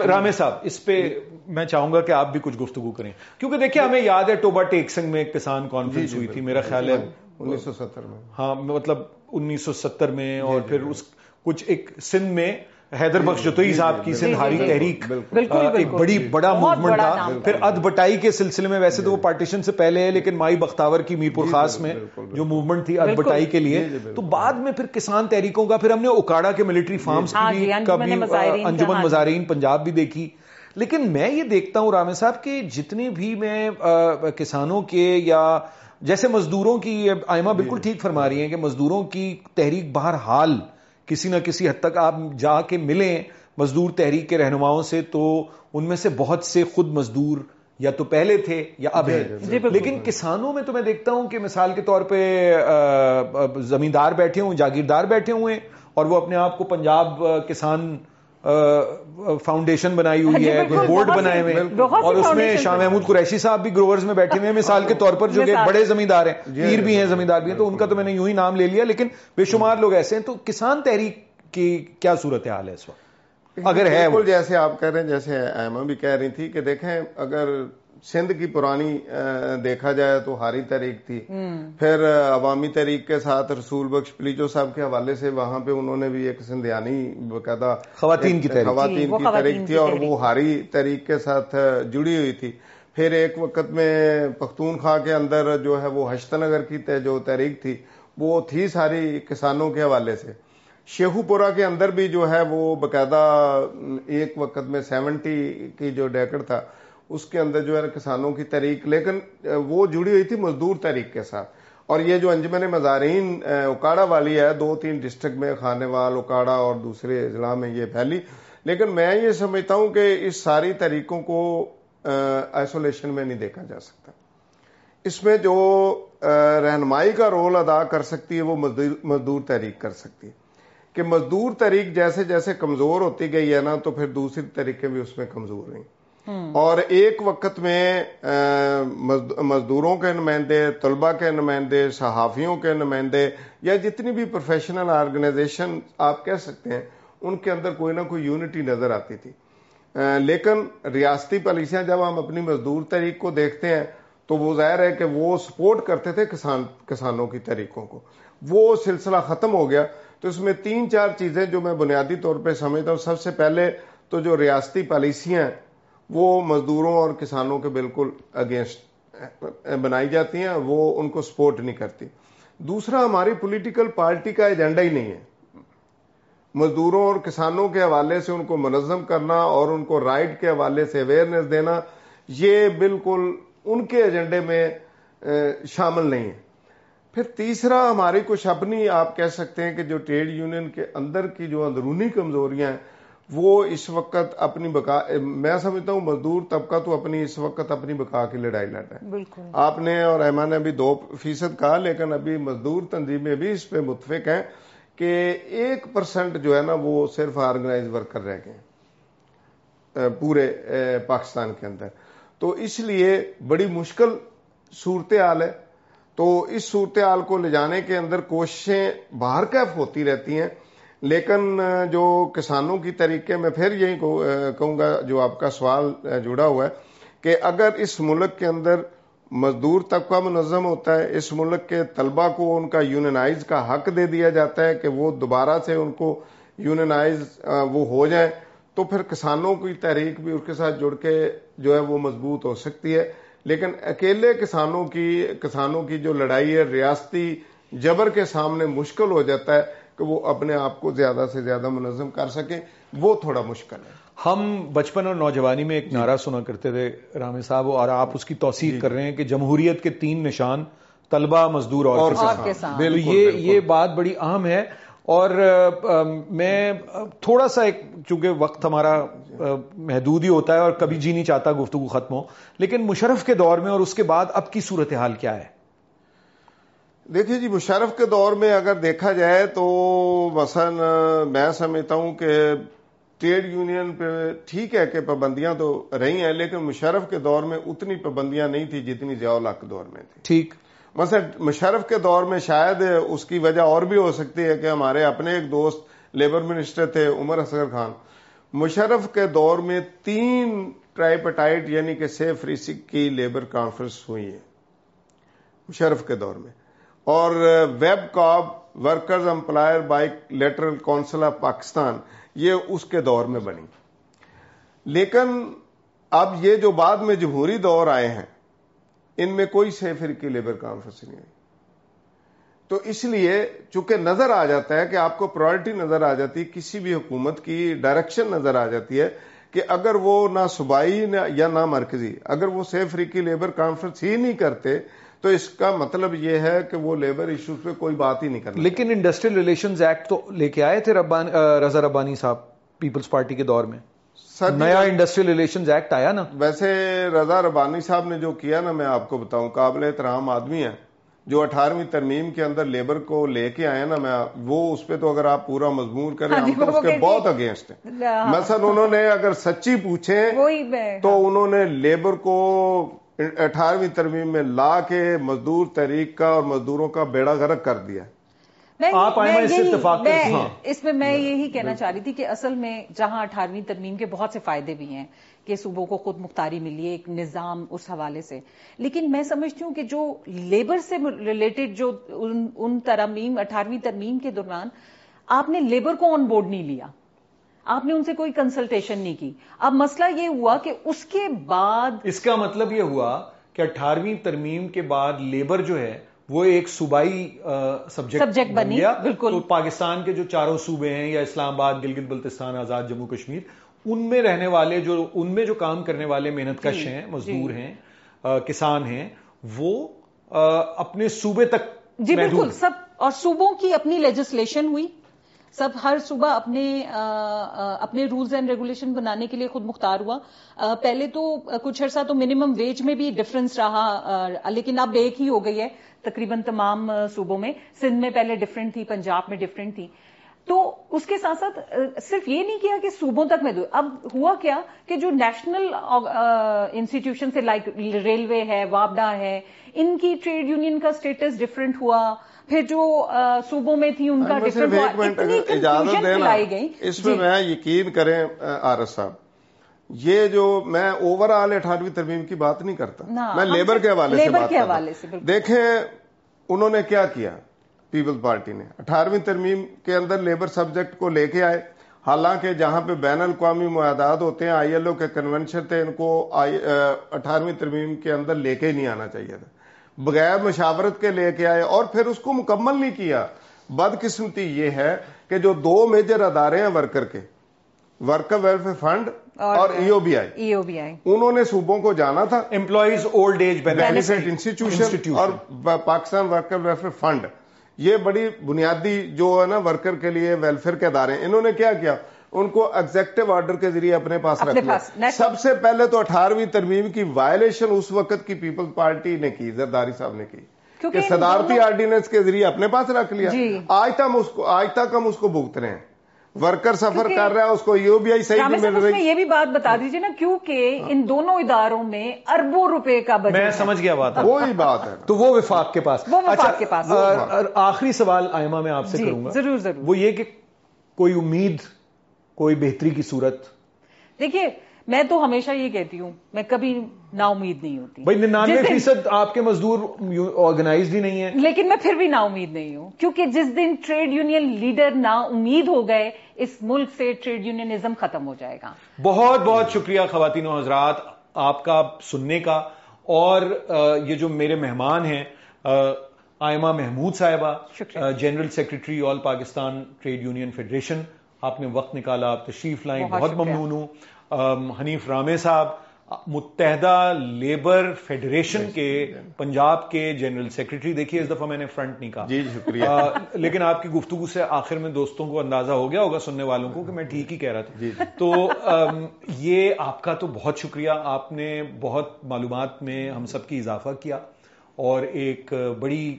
رامے صاحب اس پہ میں چاہوں گا کہ آپ بھی کچھ گفتگو کریں۔ کیونکہ دیکھیں ہمیں یاد ہے ٹوبا ٹیکسنگ میں ایک کسان کانفرنس ہوئی تھی میرا خیال ہے۔ انیس سو ستر میں۔ ہاں مطلب انیس سو ستر میں اور پھر اس کچھ ایک سندھ میں حیدر بخش جتوئی صاحب کی سندھ ہاری تحریک ایک بڑی بڑا موومنٹ تھا۔ پھر اد بٹائی کے سلسلے میں ویسے تو وہ پارٹیشن سے پہلے ہے لیکن مائی بختاور کی میرپور خاص میں جو موومنٹ تھی اد بٹائی کے لیے تو بعد میں پھر کسان تحریکوں کا پھر ہم نے اکاڑا کے ملٹری فارمز کی بھی کبھی انجمن مظاہرین پنجاب بھی دیکھی۔ لیکن میں یہ دیکھتا ہوں رامے صاحب کہ جتنے بھی میں کسانوں کے یا جیسے مزدوروں کی آئمہ بالکل ٹھیک فرما رہی ہیں کہ مزدوروں کی تحریک بہر حال کسی نہ کسی حد تک آپ جا کے ملیں مزدور تحریک کے رہنماؤں سے تو ان میں سے بہت سے خود مزدور یا تو پہلے تھے یا اب ہیں۔ لیکن کسانوں میں تو میں دیکھتا ہوں کہ مثال کے طور پہ زمیندار بیٹھے ہوں جاگیردار بیٹھے ہوئے اور وہ اپنے آپ کو پنجاب کسان فاؤنڈیشن بنائی ہوئی ہے بورڈ بنائے ہوئے اور اس میں شاہ محمود قریشی صاحب بھی گروورز میں بیٹھے ہوئے مثال کے طور پر جو کہ بڑے زمیندار ہیں پیر بھی ہیں زمیندار بھی ہیں تو ان کا تو میں نے یوں ہی نام لے لیا لیکن بے شمار لوگ ایسے ہیں۔ تو کسان تحریک کی کیا صورت حال ہے اس وقت؟ اگر ہے بالکل جیسے آپ کہہ رہے ہیں جیسے ایما بھی کہہ رہی تھی کہ دیکھیں اگر سندھ کی پرانی دیکھا جائے تو ہاری تحریک تھی۔ پھر عوامی تحریک کے ساتھ رسول بخش پلیجو صاحب کے حوالے سے وہاں پہ انہوں نے بھی ایک سندھیانی باقاعدہ خواتین کی تحریک۔ خواتین کی تحریک تھی اور وہ ہاری تحریک کے ساتھ جڑی ہوئی تھی۔ پھر ایک وقت میں پختونخوا کے اندر جو ہے وہ ہشت نگر کی جو تحریک تھی وہ تھی ساری کسانوں کے حوالے سے۔ شیخو پورا کے اندر بھی جو ہے وہ باقاعدہ ایک وقت میں سیونٹی کی جو ڈیکڑ تھا اس کے اندر جو ہے کسانوں کی تحریک، لیکن وہ جڑی ہوئی تھی مزدور تحریک کے ساتھ۔ اور یہ جو انجمن مزارین اکاڑا والی ہے، دو تین ڈسٹرکٹ میں خانے وال اکاڑا اور دوسرے اضلاع میں یہ پھیلی۔ لیکن میں یہ سمجھتا ہوں کہ اس ساری طریقوں کو آئسولیشن میں نہیں دیکھا جا سکتا۔ اس میں جو رہنمائی کا رول ادا کر سکتی ہے، وہ مزدور تحریک کر سکتی ہے۔ کہ مزدور تحریک جیسے جیسے کمزور ہوتی گئی ہے نا، تو پھر دوسری طریقے بھی اس میں کمزور رہیں اور ایک وقت میں مزدوروں کے نمائندے طلبہ کے نمائندے، صحافیوں کے نمائندے یا جتنی بھی پروفیشنل آرگنائزیشن آپ کہہ سکتے ہیں، ان کے اندر کوئی نہ کوئی یونٹی نظر آتی تھی۔ لیکن ریاستی پالیسیاں جب ہم اپنی مزدور تحریک کو دیکھتے ہیں، تو وہ ظاہر ہے کہ وہ سپورٹ کرتے تھے کسان، کسانوں کی طریقوں کو۔ وہ سلسلہ ختم ہو گیا۔ تو اس میں تین چار چیزیں جو میں بنیادی طور پہ سمجھتا ہوں۔ سب سے پہلے تو جو ریاستی پالیسیاں وہ مزدوروں اور کسانوں کے بالکل اگینسٹ بنائی جاتی ہیں، وہ ان کو سپورٹ نہیں کرتی۔ دوسرا، ہماری پولیٹیکل پارٹی کا ایجنڈا ہی نہیں ہے۔ مزدوروں اور کسانوں کے حوالے سے ان کو منظم کرنا اور ان کو رائٹ کے حوالے سے اویئرنیس دینا، یہ بالکل ان کے ایجنڈے میں شامل نہیں ہے۔ پھر تیسرا، ہماری کچھ اپنی، آپ کہہ سکتے ہیں کہ جو ٹریڈ یونین کے اندر کی جو اندرونی کمزوریاں ہیں وہ اس وقت اپنی بقا میں سمجھتا ہوں مزدور طبقہ تو اپنی اس وقت اپنی بقا کی لڑائی لڑ رہا ہے۔ آپ نے اور ایمان نے ابھی دو فیصد کہا لیکن ابھی مزدور تنظیمیں بھی اس پہ متفق ہیں کہ ایک پرسنٹ جو ہے نا وہ صرف آرگنائز ورکر رہ گئے پورے پاکستان کے اندر۔ تو اس لیے بڑی مشکل صورتحال ہے۔ تو اس صورتحال کو لے جانے کے اندر کوششیں باہر کیف ہوتی رہتی ہیں؟ لیکن جو کسانوں کی طریقے میں پھر یہی کہوں گا، جو آپ کا سوال جڑا ہوا ہے کہ اگر اس ملک کے اندر مزدور طبقہ منظم ہوتا ہے، اس ملک کے طلبہ کو ان کا یونینائز کا حق دے دیا جاتا ہے کہ وہ دوبارہ سے ان کو یونینائز وہ ہو جائیں، تو پھر کسانوں کی تحریک بھی اس کے ساتھ جڑ کے جو ہے وہ مضبوط ہو سکتی ہے۔ لیکن اکیلے کسانوں کی کسانوں کی جو لڑائی ہے، ریاستی جبر کے سامنے مشکل ہو جاتا ہے۔ کہ وہ اپنے آپ کو زیادہ سے زیادہ منظم کر سکیں وہ تھوڑا مشکل ہے۔ ہم بچپن اور نوجوانی میں ایک نعرہ سنا کرتے تھے رام صاحب اور آپ اس کی توثیق کر رہے ہیں کہ جمہوریت کے تین نشان طلبہ مزدور اور کسان۔ یہ بات بڑی اہم ہے۔ اور میں تھوڑا سا ایک چونکہ وقت ہمارا محدود ہی ہوتا ہے اور کبھی جی نہیں چاہتا گفتگو ختم ہو لیکن مشرف کے دور میں اور اس کے بعد اب کی صورتحال کیا ہے؟ دیکھیے جی مشرف کے دور میں اگر دیکھا جائے تو مثلا میں سمجھتا ہوں کہ ٹریڈ یونین پہ ٹھیک ہے کہ پابندیاں تو رہی ہیں لیکن مشرف کے دور میں اتنی پابندیاں نہیں تھی جتنی ضیاء کے دور میں تھی ٹھیک۔ مثلا مشرف کے دور میں شاید اس کی وجہ اور بھی ہو سکتی ہے کہ ہمارے اپنے ایک دوست لیبر منسٹر تھے عمر اصغر خان۔ مشرف کے دور میں تین ٹرائیپٹائٹ یعنی کہ سیف ریسک کی لیبر کانفرنس ہوئی ہے مشرف کے دور میں۔ اور ویب کاب workers employer bilateral council of Pakistan یہ اس کے دور میں بنی۔ لیکن اب یہ جو بعد میں جمہوری دور آئے ہیں، ان میں کوئی سیفر کی لیبر کانفرنس نہیں آئی تو اس لیے چونکہ نظر آ جاتا ہے کہ آپ کو پرائرٹی نظر آ جاتی ہے کسی بھی حکومت کی ڈائریکشن نظر آ جاتی ہے کہ اگر وہ نہ صوبائی یا نہ مرکزی اگر وہ سیف کی لیبر کانفرنس ہی نہیں کرتے تو اس کا مطلب یہ ہے کہ وہ لیبر ایشوز پہ کوئی بات ہی نہیں کرنا لیکن انڈسٹریل ریلیشنز ایکٹ تو لے کے آئے تھے رضا ربانی صاحب پیپلز پارٹی کے دور میں۔ نیا انڈسٹریل ریلیشنز ایکٹ آیا نا۔ ویسے رضا ربانی صاحب نے جو کیا نا میں آپ کو بتاؤں قابل احترام آدمی ہیں۔ جو اٹھارہویں ترمیم کے اندر لیبر کو لے کے آئے نا میں وہ اس پہ تو اگر آپ پورا مضمون کریں ہاں ہم تو اس کے بہت اگینسٹ ہیں۔ مثلا انہوں نے اگر سچی پوچھیں تو انہوں نے لیبر کو اٹھارہویں ترمیم میں لا کے مزدور تحریک کا اور مزدوروں کا بیڑا غرق کر دیا۔ آپ اس میں میں یہی کہنا چاہ رہی تھی کہ اصل میں جہاں اٹھارہویں ترمیم کے بہت سے فائدے بھی ہیں کہ صوبوں کو خود مختاری ملی ہے ایک نظام اس حوالے سے۔ لیکن میں سمجھتی ہوں کہ جو لیبر سے ریلیٹڈ جو ان ترمیم اٹھارہویں ترمیم کے دوران آپ نے لیبر کو آن بورڈ نہیں لیا۔ آپ نے ان سے کوئی کنسلٹیشن نہیں کی۔ اب مسئلہ یہ ہوا کہ اس کے بعد اس کا مطلب یہ ہوا کہ اٹھارہویں ترمیم کے بعد لیبر جو ہے وہ ایک صوبائی سبجیکٹ بن گیا۔ بالکل۔ پاکستان کے جو چاروں صوبے ہیں یا اسلام آباد گلگت بلتستان آزاد جموں کشمیر ان میں رہنے والے جو ان میں جو کام کرنے والے محنت کش جی، ہیں مزدور جی۔ ہیں کسان ہیں وہ اپنے صوبے تک جی بالکل۔ سب اور صوبوں کی اپنی لیجسلیشن ہوئی۔ سب ہر صبح اپنے اپنے رولز اینڈ ریگولیشن بنانے کے لیے خود مختار ہوا۔ پہلے تو کچھ عرصہ تو منیمم ویج میں بھی ڈفرنس رہا لیکن اب ایک ہی ہو گئی ہے تقریباً تمام صوبوں میں۔ سندھ میں پہلے ڈفرینٹ تھی، پنجاب میں ڈفرینٹ تھی۔ تو اس کے ساتھ ساتھ صرف یہ نہیں کیا کہ صوبوں تک میں دوں اب ہوا کیا کہ جو نیشنل انسٹیٹیوشن سے لائک ریلوے ہے، وابڈا ہے، ان کی ٹریڈ یونین کا سٹیٹس ڈفرینٹ ہوا۔ پھر جو صوبوں میں تھی ان کا ڈفرینٹ گئی۔ اس میں جی۔ میں یقین کریں ایس صاحب یہ جو میں اوور آل اٹھارہویں ترمیم کی بات نہیں کرتا۔ میں لیبر کے حوالے سے بات دیکھیں انہوں نے کیا کیا؟ پیپل پارٹی نے۔ اٹھارہویں ترمیم کے اندر لیبر سبجیکٹ کو لے کے آئے۔ حالانکہ جہاں پہ بین الاقوامی معاہدات ہوتے ہیں آئی ایل او کے کنونشن تھے ان کو اٹھارہویں ترمیم کے اندر لے کے ہی نہیں آنا چاہیے تھا۔ بغیر مشاورت کے لے کے آئے اور پھر اس کو مکمل نہیں کیا۔ بدقسمتی یہ ہے کہ جو دو میجر ادارے ہیں ورکر کے ورکر ویلفیئر فنڈ اور ای او بی آئی او بی آئی انہوں نے صوبوں کو جانا تھا۔ Employees old age benefit institution اور پاکستان ورکر ویلفیئر فنڈ۔ یہ بڑی بنیادی جو ہے نا ورکر کے لیے ویلفیئر کے ادارے انہوں نے کیا کیا؟ ان کو ایگزیکٹو آرڈر کے ذریعے اپنے پاس رکھ لیا سب سے پہلے تو اٹھارہویں ترمیم کی وائلیشن اس وقت کی پیپل پارٹی نے کی زرداری صاحب نے کی۔ کہ صدارتی آرڈیننس کے ذریعے اپنے پاس رکھ لیا۔ جی۔ آج تک آج تک ہم اس کو بھگت رہے ہیں۔ ورکر سفر کر رہا ہے اس کو یو بی آئی صحیح مل رہی۔ یہ بھی بات بتا دیجیے نا کیونکہ ان دونوں اداروں میں اربوں روپے کا بجٹ میں سمجھ گیا بات۔ وہی بات ہے۔ تو وہ وفاق کے پاس۔ وہ وفاق اچھا، کے پاس۔ آخری سوال آئمہ میں آپ سے جی، کروں گا۔ ضرور ضرور۔ وہ یہ کہ کوئی امید کوئی بہتری کی صورت؟ دیکھیے میں تو ہمیشہ یہ کہتی ہوں میں کبھی نا امید نہیں ہوتی۔ بھائی ننانوے فیصد آپ کے مزدور آرگنائزڈ ہی نہیں ہیں۔ لیکن میں پھر بھی نا امید نہیں ہوں کیونکہ جس دن ٹریڈ یونین لیڈر نا امید ہو گئے اس ملک سے ٹریڈ یونینزم ختم ہو جائے گا۔ بہت بہت شکریہ خواتین و حضرات آپ کا سننے کا۔ اور یہ جو میرے مہمان ہیں آئمہ محمود صاحبہ general secretary all Pakistan trade union federation آپ نے وقت نکالا آپ تشریف لائیں بہت ممنون ہوں۔ حنیف رامے صاحب متحدہ لیبر فیڈریشن کے پنجاب کے جنرل سیکرٹری دیکھیے اس دفعہ میں نے فرنٹ نہیں کہا۔ جی شکریہ۔ لیکن آپ کی گفتگو سے آخر میں دوستوں کو اندازہ ہو گیا ہوگا سننے والوں کو کہ میں ٹھیک ہی کہہ رہا تھا۔ جی تو یہ آپ کا تو بہت شکریہ۔ آپ نے بہت معلومات میں ہم سب کی اضافہ کیا اور ایک بڑی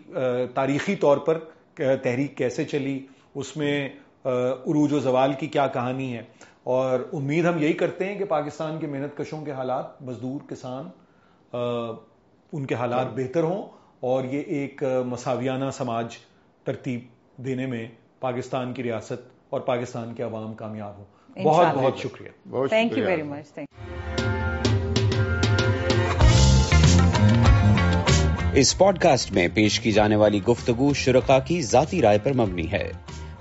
تاریخی طور پر تحریک کیسے چلی اس میں عروج و زوال کی کیا کہانی ہے۔ اور امید ہم یہی کرتے ہیں کہ پاکستان کے محنت کشوں کے حالات مزدور کسان ان کے حالات بہتر ہوں اور یہ ایک مساویانہ سماج ترتیب دینے میں پاکستان کی ریاست اور پاکستان کے عوام کامیاب ہوں۔ بہت بہت شکریہ۔ تھینک یو ویری مچ اس پوڈ کاسٹ میں پیش کی جانے والی گفتگو شرکا کی ذاتی رائے پر مبنی ہے۔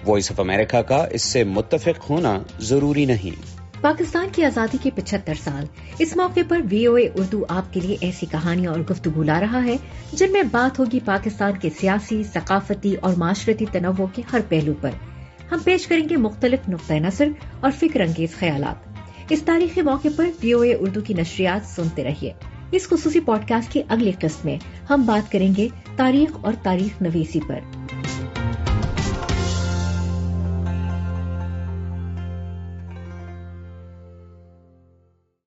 وائس آف امریکہ کا اس سے متفق ہونا ضروری نہیں۔ پاکستان کی آزادی کے پچہتر سال۔ اس موقع پر وی او اے اردو آپ کے لیے ایسی کہانیاں اور گفتگو لا رہا ہے، جن میں بات ہوگی پاکستان کے سیاسی، ثقافتی اور معاشرتی تنوع کے ہر پہلو پر۔ ہم پیش کریں گے مختلف نقطۂ نظر اور فکر انگیز خیالات۔ اس تاریخی موقع پر وی او اے اردو کی نشریات سنتے رہیے۔ اس خصوصی پوڈ کاسٹ کی اگلی قسط میں ہم بات کریں گے تاریخ اور تاریخ نویسی پر۔